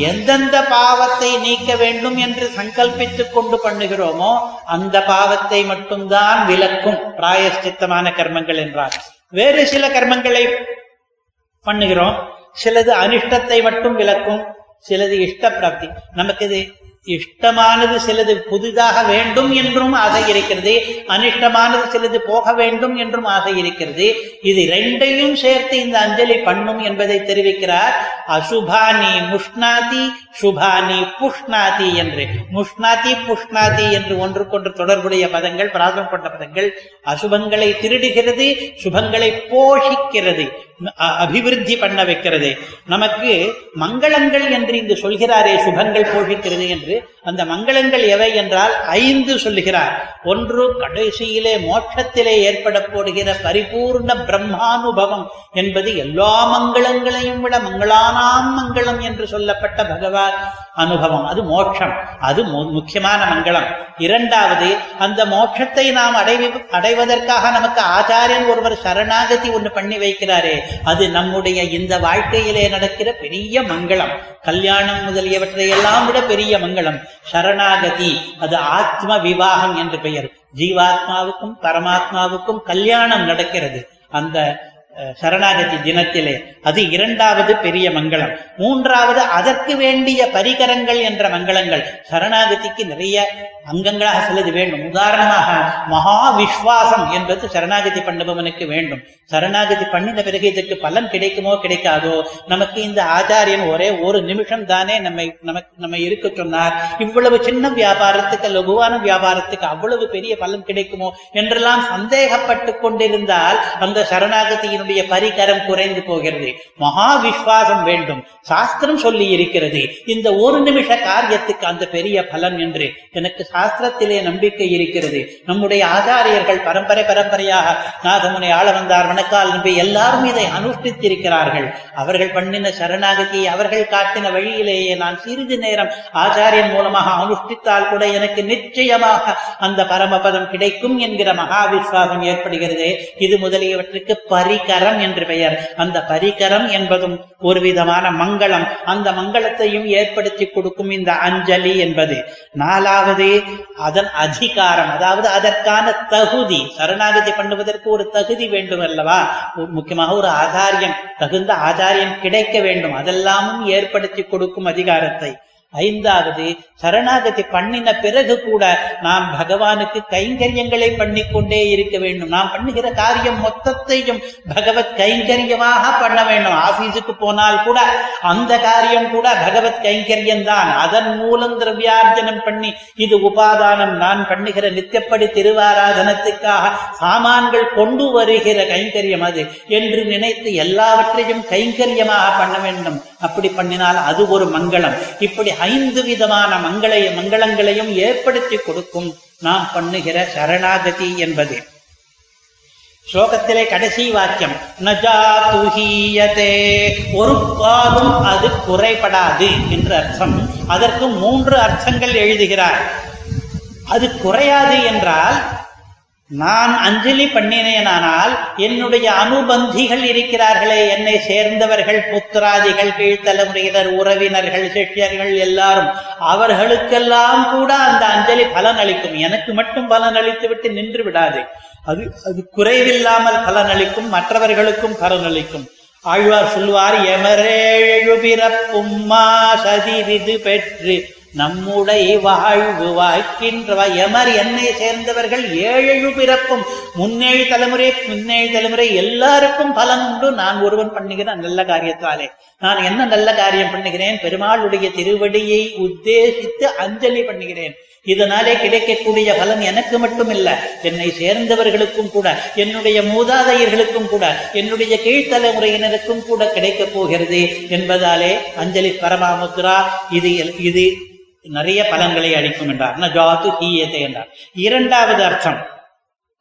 எந்தெந்த பாவத்தை நீக்க வேண்டும் என்று சங்கல்பித்துக் கொண்டு பண்ணுகிறோமோ அந்த பாவத்தை மட்டும்தான் விலக்கும் பிராயஷ்டித்தமான கர்மங்கள் என்றார். வேறு சில கர்மங்களை பண்ணுகிறோம். சிலது அனிஷ்டத்தை மட்டும் விளக்கும். சிலது இஷ்ட பிராப்தி நமக்கு இது இஷ்டமானது சிலது புதிதாக வேண்டும் என்றும் ஆசை இருக்கிறது. அனிஷ்டமானது சிலது போக வேண்டும் என்றும் ஆசை இருக்கிறது. இது ரெண்டையும் சேர்த்து இந்த அஞ்சலி பண்ணும் என்பதை தெரிவிக்கிறார். அசுபானி முஷ்ணாதி சுபானி புஷ்ணாதி என்று. முஷ்ணாதி புஷ்ணாதி என்று ஒன்றுக்கொன்று தொடர்புடைய பதங்கள் பிராதம் கொண்ட பதங்கள் அசுபங்களை திருடுகிறது சுபங்களை போஷிக்கிறது. அபிவிருத்தி பண்ண வைக்கிறது. நமக்கு மங்களங்கள் என்று இங்கு சொல்கிறாரே சுபங்கள் போஷிக்கிறது என்று. அந்த மங்களங்கள் எவை என்றால் ஐந்து சொல்லுகிறார். ஒன்று கடைசியிலே மோட்சத்திலே ஏற்பட போடுகிற பரிபூர்ண பிரம்மானுபவம் என்பது எல்லா மங்களங்களையும் விட மங்களானாம் மங்களம் என்று சொல்லப்பட்ட பகவான். அனுபவம். அது மோட்சம். அது மு- முக்கியமான மங்களம். இரண்டாவது அந்த மோட்சத்தை நாம் அடைவி அடைவதற்காக நமக்கு ஆச்சாரியன் ஒருவர் சரணாகதி ஒன்று பண்ணி வைக்கிறாரே அது நம்முடைய இந்த வாழ்க்கையிலே நடக்கிற பெரிய மங்களம். கல்யாணம் முதலியவற்றை எல்லாம் விட பெரிய மங்களம். சரணாகதி அது ஆத்ம விவாகம் என்று பெயர். ஜீவாத்மாவுக்கும் பரமாத்மாவுக்கும் கல்யாணம் நடக்கிறது. அந்த சரணாகதி தினத்திலே. அது இரண்டாவது பெரிய மங்களம். மூன்றாவது அதற்கு வேண்டிய பரிகரங்கள் என்ற மங்களங்கள். சரணாகதிக்கு நிறைய அங்கங்களாக சிலது வேண்டும். உதாரணமாக மகா விஸ்வாசம் என்பது சரணாகதி பண்ணுபவனுக்கு வேண்டும். சரணாகதி பண்ணின பிறகு இதற்கு பலன் கிடைக்குமோ கிடைக்காதோ? நமக்கு இந்த ஆச்சாரியன் ஒரே ஒரு நிமிஷம் தானே நம்மை நமக்கு நம்ம இருக்க சொன்னார். இவ்வளவு சின்ன வியாபாரத்துக்கு லகுவான வியாபாரத்துக்கு அவ்வளவு பெரிய பலன் கிடைக்குமோ? என்றெல்லாம் சந்தேகப்பட்டு கொண்டிருந்தால் அந்த சரணாகதியினுடைய பரிகரம் குறைந்து போகிறது. மகா விஸ்வாசம் வேண்டும். சாஸ்திரம் சொல்லி இருக்கிறது. இந்த ஒரு நிமிஷ காரியத்துக்கு அந்த பெரிய பலன் என்று எனக்கு சாஸ்திரத்திலே நம்பிக்கை இருக்கிறது. நம்முடைய ஆச்சாரியர்கள் பரம்பரை பரம்பரையாக நாதமுனை ஆள வந்தார் வணக்கால் நம்பி எல்லாரும் இதை அனுஷ்டித்திருக்கிறார்கள். அவர்கள் பண்ணின சரணாகதியை அவர்கள் காட்டின வழியிலேயே நான் சிறிது நேரம் ஆச்சாரியன் மூலமாக அனுஷ்டித்தால் கூட எனக்கு நிச்சயமாக அந்த பரமபதம் கிடைக்கும் என்கிற மகா விஸ்வாசம் ஏற்படுகிறது. இது முதலியவற்றுக்கு பரிகரம் என்று பெயர். அந்த பரிகரம் என்பதும் ஒரு விதமான மங்களம். அந்த மங்களத்தையும் ஏற்படுத்தி கொடுக்கும் இந்த அஞ்சலி என்பது. நாலாவது அதன் அதிகாரம் அதாவது அதற்கான தகுதி சரணாகதி பண்ணுவதற்கு ஒரு தகுதி வேண்டும் அல்லவா? முக்கியமாக ஒரு ஆதாரியம் தகுந்த ஆதாரியம் கிடைக்க வேண்டும். அதெல்லாமும் ஏற்படுத்தி கொடுக்கும் அதிகாரத்தை. ஐந்தாவது சரணாகதி பண்ணின பிறகு கூட நாம் பகவானுக்கு கைங்கரியங்களை பண்ணி கொண்டே இருக்க வேண்டும். நாம் பண்ணுகிற காரியம் மொத்தத்தையும் பகவத் கைங்கரியமாக பண்ண வேண்டும். ஆபீஸுக்கு போனால் கூட அந்த காரியம் கூட பகவத் கைங்கரியம் தான். அதன் மூலம் திரவியார்ஜனம் பண்ணி இது உபாதானம். நான் பண்ணுகிற நித்தியப்படி திருவாராதனத்துக்காக சாமான்கள் கொண்டு வருகிற கைங்கரியம் அது என்று நினைத்து எல்லாவற்றையும் கைங்கரியமாக பண்ண வேண்டும். அப்படி பண்ணினால் அது ஒரு மங்களம். இப்படி ஐந்து விதமான மங்கள மங்களங்களையும் ஏற்படுத்தி கொடுக்கும் நாம் பண்ணுகிற சரணாகதி என்பது. ஸ்லோகத்திலே கடைசி வாக்கியம் நஜாதுஹீயதே ஒரு பாலும் அது குறைபடாது என்று அர்த்தம். அதற்கு மூன்று அர்த்தங்கள் எழுதுகிறார். அது குறையாது என்றால் நான் அஞ்சலி பண்ணினேனானால் என்னுடைய அனுபந்திகள் இருக்கிறார்களே. என்னை சேர்ந்தவர்கள் புத்திராதிகள் கீழ்த்தலைமுறையினர் உறவினர்கள் சிஷ்யர்கள் எல்லாரும். அவர்களுக்கெல்லாம் கூட அந்த அஞ்சலி பலன் அளிக்கும். எனக்கு மட்டும் பலன் அளித்து விட்டு நின்று விடாது. அது அது குறைவில்லாமல் பலன் அளிக்கும். மற்றவர்களுக்கும் பலன் அளிக்கும். ஆழ்வார் சொல்வார் எமரே பிறப்பும்மா சதிரிது பெற்று நம்முடைய வாழ்வு வாய்க்கின்றவ எமர் என்னை சேர்ந்தவர்கள் ஏழு பிறப்பும். முன்னேழு தலைமுறை முன்னேழு தலைமுறை எல்லாருக்கும் பலன் உண்டு. நான் ஒருவன் பண்ணுகிற நல்ல காரியத்தாலே. நான் என்ன நல்ல காரியம் பண்ணுகிறேன்? பெருமாளுடைய திருவடியை உத்தேசித்து அஞ்சலி பண்ணுகிறேன். இதனாலே கிடைக்கக்கூடிய பலன் எனக்கு மட்டும் இல்ல என்னை சேர்ந்தவர்களுக்கும் கூட என்னுடைய மூதாதையர்களுக்கும் கூட என்னுடைய கீழ்த்தலைமுறையினருக்கும் கூட கிடைக்கப் போகிறது என்பதாலே அஞ்சலி பரமாமுத்ரா இது இது நிறைய பலன்களை அளிக்கும் என்றார். நஜாத்து ஹீயத்தை என்றார். இரண்டாவது அர்த்தம்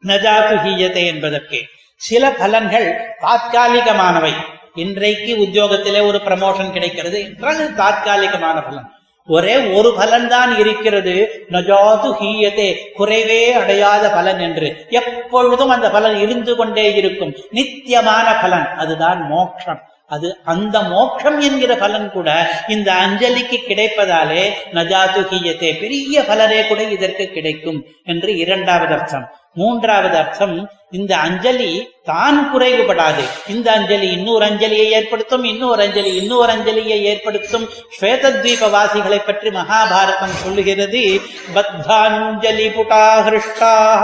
நஜாத்து ஹீயத்தை என்பதற்கு சில பலன்கள் தாத்காலிகமானவை. இன்றைக்கு உத்தியோகத்திலே ஒரு ப்ரமோஷன் கிடைக்கிறது என்றால் தாத்காலிகமான பலன். ஒரே ஒரு பலன் தான் இருக்கிறது. நஜாது ஹீயதே குறைவே அடையாத பலன் என்று. எப்பொழுதும் அந்த பலன் இருந்து கொண்டே இருக்கும். நித்தியமான பலன். அதுதான் மோட்சம் அது அந்த மோட்சம் என்கிற பலன் கூட இந்த அஞ்சலிக்கு கிடைப்பதாலே நஜாது ஹீயத்தே பெரிய பலனே கூட இதற்கு கிடைக்கும் என்று இரண்டாவது அர்த்தம். மூன்றாவது அர்த்தம் இந்த அஞ்சலி தான் குறைவுபடாது. இந்த அஞ்சலி இன்னொரு அஞ்சலியை ஏற்படுத்தும் இன்னொரு அஞ்சலி இன்னொரு அஞ்சலியை ஏற்படுத்தும். ஸ்வேதத்வீப வாசிகளை பற்றி மகாபாரதம் சொல்லுகிறது பத்தாஞ்சலி புட்டாகிருஷ்டாக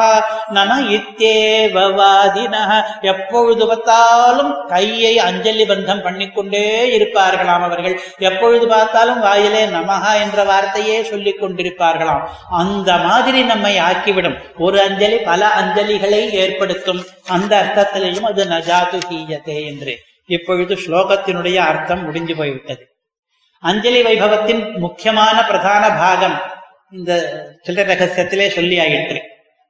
நம இத்தேவாதின எப்பொழுது பார்த்தாலும் கையை அஞ்சலி பந்தம் பண்ணிக்கொண்டே இருப்பார்களாம் அவர்கள். எப்பொழுது பார்த்தாலும் வாயிலே நமஹா என்ற வார்த்தையே சொல்லிக் கொண்டிருப்பார்களாம் அந்த மாதிரி நம்மை ஆக்கிவிடும். ஒரு அஞ்சலி பல அஞ்சலிகளை ஏற்படுத்தும். அந்த அர்த்தத்திலையும் அது நஜாது ஹீயதே என்று. இப்பொழுது ஸ்லோகத்தினுடைய அர்த்தம் முடிஞ்சு போய்விட்டது. அஞ்சலி வைபவத்தின் முக்கியமான பிரதான பாகம் இந்த சில ரகசியத்திலே சொல்லி ஆயிற்று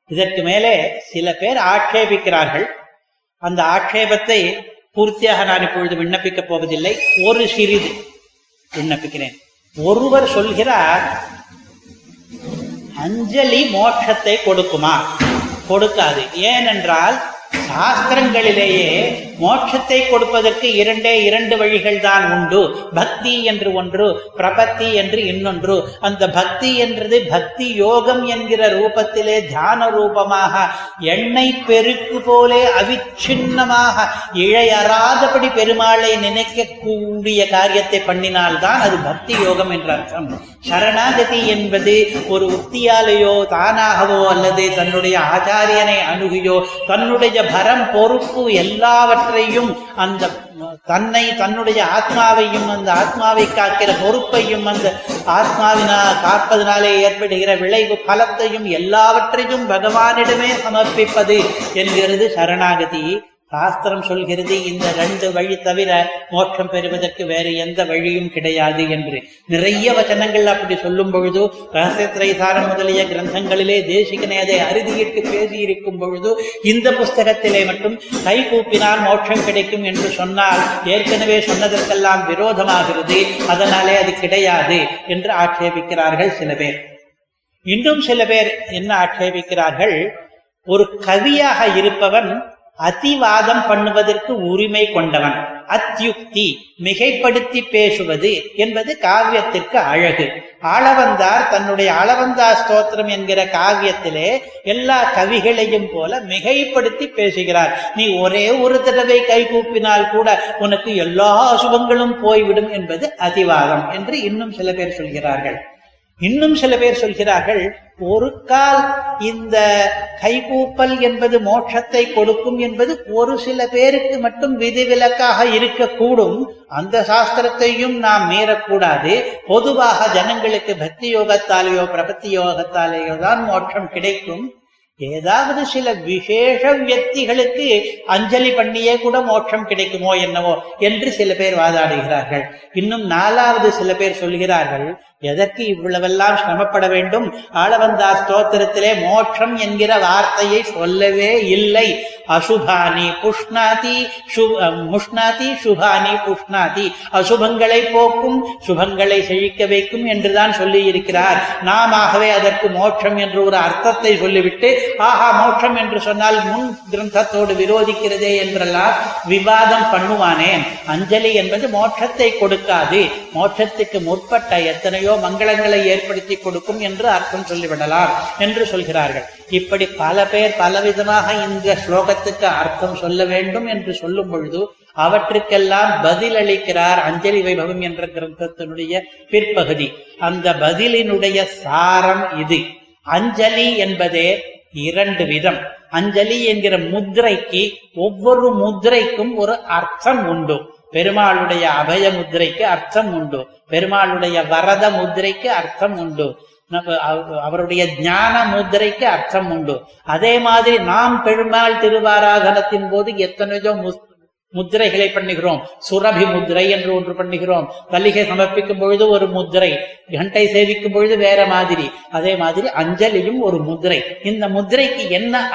இதற்கு மேலே சில பேர் ஆட்சேபிக்கிறார்கள். அந்த ஆட்சேபத்தை பூர்த்தியாக நான் இப்பொழுது விண்ணப்பிக்கப் போவதில்லை. ஒரு சிறிது விண்ணப்பிக்கிறேன். ஒருவர் சொல்கிறார் அஞ்சலி மோட்சத்தை கொடுக்குமா? கொடுக்காது. ஏனென்றால் சாஸ்திரங்களிலேயே மோட்சத்தை கொடுப்பதற்கு இரண்டே இரண்டு வழிகள் தான் உண்டு. பக்தி என்று ஒன்று பிரபத்தி என்று இன்னொன்று. அந்த பக்தி என்றது பக்தி யோகம் என்கிற ரூபத்திலே தியான ரூபமாக எண்ணெய் பெருக்கு போலே அவிச்சின்னமாக இழையறாதபடி பெருமாளை நினைக்கக்கூடிய காரியத்தை பண்ணினால்தான் அது பக்தி யோகம் என்ற அர்த்தம். சரணாகதி என்பது ஒரு உத்தியாலேயோ தானாகவோ அல்லது தன்னுடைய ஆச்சாரியனை அணுகியோ தன்னுடைய பரம் பொறுப்பு எல்லாவற்றையும் அந்த தன்னை தன்னுடைய ஆத்மாவையும் அந்த ஆத்மாவை காக்கிற பொறுப்பையும் அந்த ஆத்மாவினா காப்பதனாலே ஏற்படுகிற விளைவு பலத்தையும் எல்லாவற்றையும் பகவானிடமே சமர்ப்பிப்பது என்கிறது சரணாகதி. சாஸ்திரம் சொல்கிறது இந்த ரெண்டு வழி தவிர மோட்சம் பெறுவதற்கு வேறு எந்த வழியும் கிடையாது என்று. நிறைய வச்சனங்கள் அப்படி சொல்லும் பொழுது ரகசியத்திரைசாரம் முதலிய கிரந்தங்களிலே தேசிகனை அதை அறுதியிட்டு பேசியிருக்கும் பொழுது இந்த புஸ்தகத்திலே மட்டும் கை கூப்பினால் மோட்சம் கிடைக்கும் என்று சொன்னால் ஏற்கனவே சொன்னதற்கெல்லாம் விரோதமாகிறது அதனாலே அது கிடையாது என்று ஆட்சேபிக்கிறார்கள் சில பேர். இன்னும் சில பேர் என்ன ஆட்சேபிக்கிறார்கள்? ஒரு கவியாக இருப்பவன் அதிவாதம் பண்ணுவதற்கு உரிமை கொண்டவன். அத்தியுக்தி மிகைப்படுத்தி பேசுவது என்பது காவியத்திற்கு அழகு. ஆளவந்தார் தன்னுடைய அளவந்தா ஸ்தோத்திரம் என்கிற காவியத்திலே எல்லா கவிகளையும் போல மிகைப்படுத்தி பேசுகிறார். நீ ஒரே ஒரு தடவை கை கூப்பினால் கூட உனக்கு எல்லா அசுபங்களும் போய்விடும் என்பது அதிவாதம் என்று இன்னும் சில பேர் சொல்கிறார்கள். இன்னும் சில பேர் சொல்கிறார்கள் ஒரு கால் இந்த கைகூப்பல் என்பது மோட்சத்தை கொடுக்கும் என்பது ஒரு சில பேருக்கு மட்டும் விதிவிலக்காக இருக்கக்கூடும். அந்த சாஸ்திரத்தையும் நாம் மீறக்கூடாது. பொதுவாக ஜனங்களுக்கு பக்தி யோகத்தாலேயோ பிரபத்தி யோகத்தாலேயோ தான் மோட்சம் கிடைக்கும். ஏதாவது சில விசேஷ வியக்திகளுக்கு அஞ்சலி பண்ணியே கூட மோட்சம் கிடைக்குமோ என்னவோ என்று சில பேர் வாதாடுகிறார்கள். இன்னும் நாலாவது சில பேர் சொல்கிறார்கள் எதற்கு இவ்வளவெல்லாம் சிரமப்பட வேண்டும்? ஆளவந்தா ஸ்தோத்திரத்திலே மோட்சம் என்கிற வார்த்தையை சொல்லவே இல்லை. அசுபானி புஷ்ணாதி சு- முஷ்ணாதி சுபானி புஷ்ணாதி. அசுபங்களை போக்கும் சுபங்களை செழிக்க வைக்கும் என்றுதான் சொல்லி இருக்கிறார் நாமவே அதற்கு மோட்சம் என்று ஒரு அர்த்தத்தை சொல்லிவிட்டு ஆஹா மோட்சம் என்று சொன்னால் முன் கிரந்தத்தோடு விரோதிக்கிறதே என்றெல்லாம் விவாதம் பண்ணுவானேன் அஞ்சலி என்பது மோட்சத்தை கொடுக்காது. மோட்சத்துக்கு முற்பட்ட எத்தனையோ மங்களங்களை ஏற்படுத்தி கொடுக்கும் என்று அர்த்தம் சொல்லிவிடலாம் என்று சொல்கிறார்கள். இப்படி பல பேர் பலவிதமாக இந்த ஸ்லோகத்துக்கு அர்த்தம் சொல்ல வேண்டும் என்று சொல்லும் பொழுது அவற்றுக்கெல்லாம் பதில் அளிக்கிறார் அஞ்சலி வைபவம் என்ற கிரந்தத்தினுடைய பிற்பகுதி. அந்த பதிலினுடைய சாரம் இது. அஞ்சலி என்பதே இரண்டு விதம். அஞ்சலி என்கிற முத்திரைக்கு ஒவ்வொரு முத்திரைக்கும் ஒரு அர்த்தம் உண்டு. பெருமாளுடைய அபய முத்திரைக்கு அர்த்தம் உண்டு. பெருமாளுடைய வரத முத்திரைக்கு அர்த்தம் உண்டு. அவருடைய ஞான முத்திரைக்கு அர்த்தம் உண்டு. அதே மாதிரி நாம் பெருமாள் திருவாராதனத்தின் போது எத்தனையோ முஸ்- முத்திரைகளை பண்ணுகிறோம். சுரபி முத்திரை என்று ஒன்று பண்ணுகிறோம். கல்லிகை சமர்ப்பிக்கும் பொழுது ஒரு முத்திரை கண்டை சேவிக்கும் பொழுது வேற மாதிரி. அதே மாதிரி அஞ்சலியும் ஒரு முத்திரை. இந்த முத்திரைக்கு என்ன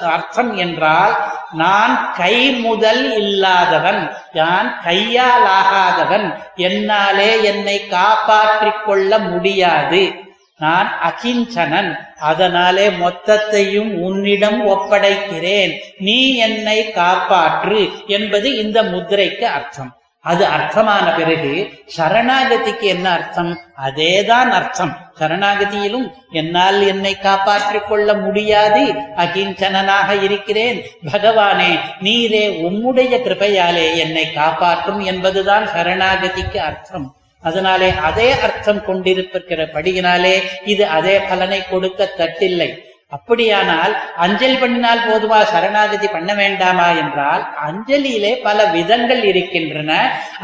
அர்த்தம் என்றால் நான் கை முதல் இல்லாதவன் நான் கையால் ஆகாதவன் என்னாலே என்னை காப்பாற்றிக் கொள்ள முடியாது. நான் அகிஞ்சனன். அதனாலே மொத்தத்தையும் உன்னிடம் ஒப்படைக்கிறேன். நீ என்னை காப்பாற்று என்பது இந்த முத்திரைக்கு அர்த்தம். அது அர்த்தமான பிறகு சரணாகதிக்கு என்ன அர்த்தம்? அதேதான் அர்த்தம். சரணாகதியிலும் என்னால் என்னை காப்பாற்றிக் கொள்ள முடியாது. அகிஞ்சனனாக இருக்கிறேன். பகவானே நீரே உம்முடைய கிருபையாலே என்னை காப்பாற்றும் என்பதுதான் சரணாகதிக்கு அர்த்தம். அதனாலே அதே அர்த்தம் கொண்டிருக்கிறபடியினாலே இது அதே பலனை கொடுக்க தட்டில்லை. அப்படியானால் அஞ்சலி பண்ணினால் போதுமா சரணாகதி பண்ண வேண்டாமா என்றால் அஞ்சலியிலே பல விதங்கள் இருக்கின்றன.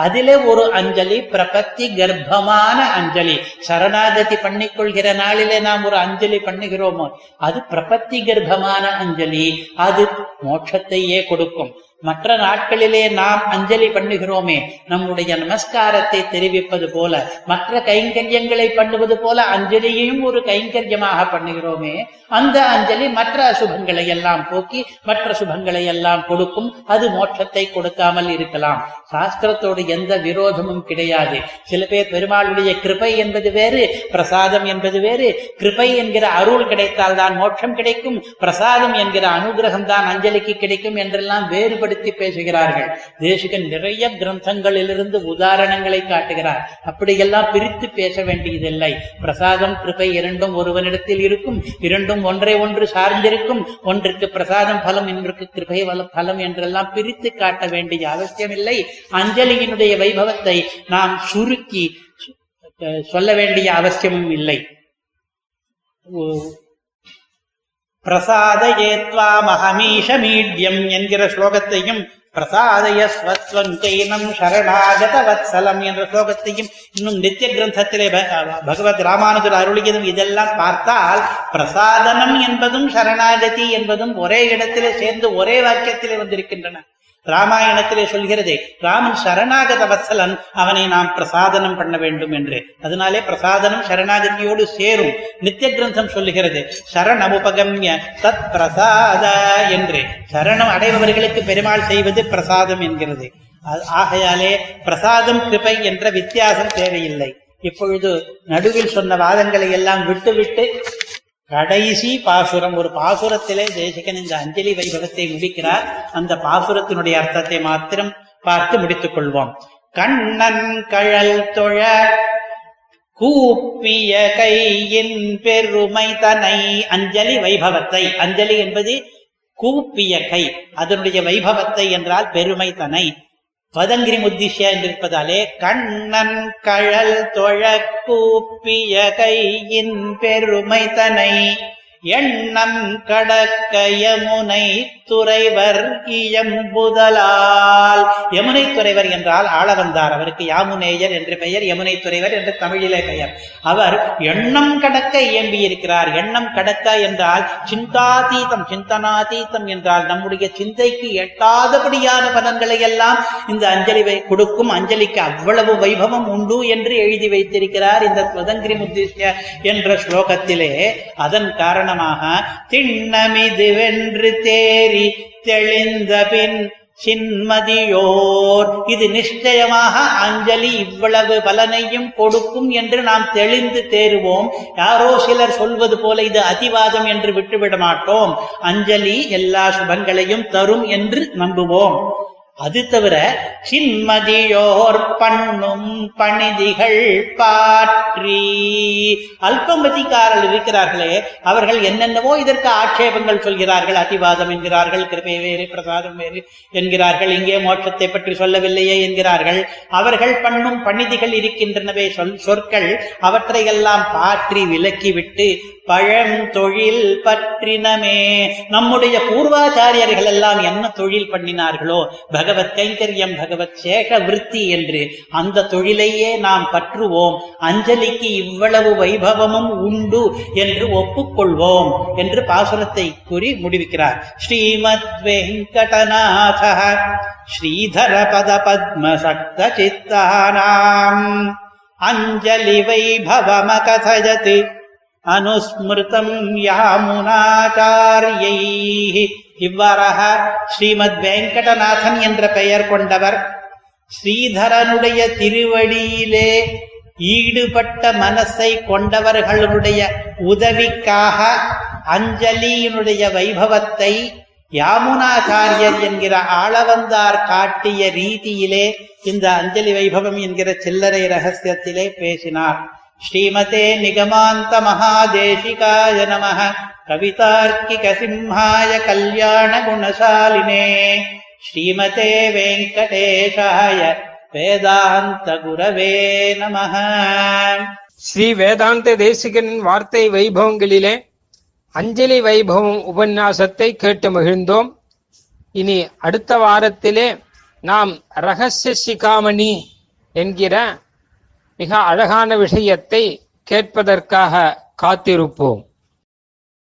அதிலே ஒரு அஞ்சலி பிரபத்தி கர்ப்பமான அஞ்சலி. சரணாகதி பண்ணிக்கொள்கிற நாளிலே நாம் ஒரு அஞ்சலி பண்ணுகிறோமோ அது பிரபத்தி கர்ப்பமான அஞ்சலி. அது மோட்சத்தையே கொடுக்கும். மற்ற நாட்களிலே நாம் அஞ்சலி பண்ணுகிறோமே நம்முடைய நமஸ்காரத்தை தெரிவிப்பது போல மற்ற கைங்கரியங்களை பண்ணுவது போல அஞ்சலியையும் ஒரு கைங்கரியமாக பண்ணுகிறோமே அந்த அஞ்சலி மற்ற அசுபங்களை எல்லாம் போக்கி மற்ற சுபங்களை எல்லாம் கொடுக்கும் அது மோட்சத்தை கொடுக்காமல் இருக்கலாம். சாஸ்திரத்தோடு எந்த விரோதமும் கிடையாது. சில பேர் பெருமாளுடைய கிருபை என்பது வேறு பிரசாதம் என்பது வேறு. கிருபை என்கிற அருள் கிடைத்தால் தான் மோட்சம் கிடைக்கும் பிரசாதம் என்கிற அனுகிரகம் தான் அஞ்சலிக்கு கிடைக்கும் என்றெல்லாம் வேறுபடுத்தி பேசுகிறார்கள். தேசிகன் நிறைய கிரந்தங்களிலிருந்து உதாரணங்களை காட்டுகிறார். அப்படியெல்லாம் பிரித்து பேச வேண்டியதில்லை. பிரசாதம் கிருபை இரண்டும் ஒருவனிடத்தில் இருக்கும். இரண்டும் ஒன்றை ஒன்று சார்ந்திருக்கும். ஒன்றுக்கு பிரசாதம் பலம் இன்றுக்கு கிருபை பலம் என்றெல்லாம் பிரித்து காட்ட வேண்டிய அவசியமில்லை. அஞ்சலியினுடைய வைபவத்தை நாம் சுருக்கி சொல்ல வேண்டிய அவசியமும் இல்லை. பிரசாதயேத்வா மகமீஷ மீட்யம் என்கிற ஸ்லோகத்தையும் பிரசாதய ஸ்வத்வம் சரணாகத வத்சலம் என்ற ஸ்லோகத்தையும் இன்னும் நித்திய கிரந்தத்திலே பகவத் ராமானுஜர் அருளியதும் இதெல்லாம் பார்த்தால் பிரசாதனம் என்பதும் சரணாகதி என்பதும் ஒரே இடத்திலே சேர்ந்து ஒரே வாக்கியத்திலே வந்திருக்கின்றன. ராமாயணத்திலே சொல்கிறது ராமன் சரணாகத வத்சலன் அவனை நாம் பிரசாதனம் பண்ண வேண்டும் என்று. அதனாலே பிரசாதனம் சரணாகதியோடு சேரும். நித்திய கிரந்தம் சொல்லுகிறது சரணமுபகம்ய தத் பிரசாத என்று. சரணம் அடைபவர்களுக்கு பெருமாள் செய்வது பிரசாதம் என்கிறது. ஆகையாலே பிரசாதம் கிருபை என்ற வித்தியாசம் தேவையில்லை. இப்பொழுது நடுவில் சொன்ன வாதங்களை எல்லாம் விட்டுவிட்டு கடைசி பாசுரம். ஒரு பாசுரத்திலே தேசிகன் இந்த அஞ்சலி வைபவத்தை முடிக்கிறார். அந்த பாசுரத்தினுடைய அர்த்தத்தை மாத்திரம் பார்த்து முடித்துக் கொள்வோம். கண்ணன் கழல் தொழ கூப்பிய கையின் பெருமை தனை அஞ்சலி வைபவத்தை. அஞ்சலி என்பது கூப்பிய கை. அதனுடைய வைபவத்தை என்றால் பெருமை தனை. பதங்கிரி முத்திஷ்ய என்றிருப்பதாலே கண்ணன் கழல் தொழ கூப்பிய கையின் பெருமை தனை எண்ணம் கடக்க யமுனை துறைவர் இயம்புதலால். யமுனை துறைவர் என்றால் ஆள வந்தார் அவருக்கு யாமுனேயர் என்று பெயர் யமுனை துறைவர் என்று தமிழிலே பெயர். அவர் எண்ணம் கடக்க இயம்பி இருக்கிறார் எண்ணம் கடக்க என்றால் சிந்தாதீதம் சிந்தனாதீதம் என்றால் நம்முடைய சிந்தைக்கு எட்டாதபடியான பதங்களை எல்லாம் இந்த அஞ்சலி கொடுக்கும். அஞ்சலிக்கு அவ்வளவு வைபவம் உண்டு என்று எழுதி வைத்திருக்கிறார் இந்த ஸ்வதங்கிரி முத்திஷ்ய என்ற ஸ்லோகத்திலே. அதன் காரணம் காரணமாக திண்ணமிதுவென்று தேறி தெளிந்த பின் சின்மதியோர். இது நிச்சயமாக அஞ்சலி இவ்வளவு பலனையும் கொடுக்கும் என்று நாம் தெளிந்து தேறுவோம். யாரோ சிலர் சொல்வது போல இது அதிவாதம் என்று விட்டுவிட மாட்டோம் அஞ்சலி எல்லா சுபங்களையும் தரும் என்று நம்புவோம். அது தவிர சின்மதியோர் பண்ணும் பணிதிகள் பாற்றி. அல்பமதிக்காரர்கள் இருக்கிறார்களே அவர்கள் என்னென்னவோ இதற்கு ஆட்சேபங்கள் சொல்கிறார்கள். அதிவாதம் என்கிறார்கள் கிருபை வேறு பிரசாதம் வேறு என்கிறார்கள். இங்கே மோட்சத்தை பற்றி சொல்லவில்லையே என்கிறார்கள். அவர்கள் பண்ணும் பணிதிகள் இருக்கின்றனவே சொல் சொற்கள் அவற்றையெல்லாம் பாற்றி விலக்கிவிட்டு பழந்தொழில் பற்றினமே. நம்முடைய பூர்வாச்சாரியர்கள் எல்லாம் என்ன தொழில் பண்ணினார்களோ பகவத் கைங்கரியம் பகவத் சேஷ விற்பி என்று அந்த தொழிலையே நாம் பற்றுவோம். அஞ்சலிக்கு இவ்வளவு வைபவமும் உண்டு என்று ஒப்புக்கொள்வோம் என்று பாசுரத்தை கூறி முடிவிக்கிறார். ஸ்ரீமத் வெங்கடநாத ஸ்ரீதர பத பத்ம சக்த சித்தானாம். அஞ்சலி வைபவமகதயத் அனுஸ்மிருதம் யாமுனாச்சாரியை இவ்வாறாக ஸ்ரீமத் வெங்கடநாதன் என்ற பெயர் கொண்டவர் ஸ்ரீதரனுடைய திருவடியிலே ஈடுபட்ட மனசை கொண்டவர்களுடைய உதவிக்காக அஞ்சலியினுடைய வைபவத்தை யாமுனாச்சாரியர் என்கிற ஆளவந்தார் காட்டிய ரீதியிலே இந்த அஞ்சலி வைபவம் என்கிற சில்லறை ரகசியத்திலே பேசினார். ஸ்ரீமதே நிகமாந்த மகாதேசிகாய நம கவிதார்க்கிக சிம்ஹாய கல்யாண குணசாலினே. ஸ்ரீமதே வெங்கடேஷாய வேதாந்த குரவே நம ஸ்ரீ வேதாந்த தேசிகனின் வார்த்தை வைபவங்களிலே அஞ்சலி வைபவம் உபன்யாசத்தை கேட்டு மகிழ்ந்தோம். இனி அடுத்த வாரத்திலே நாம் ரகசிய சிகாமணி என்கிற மிக அழகான விஷயத்தை கேட்பதற்காக காத்திருப்போம்.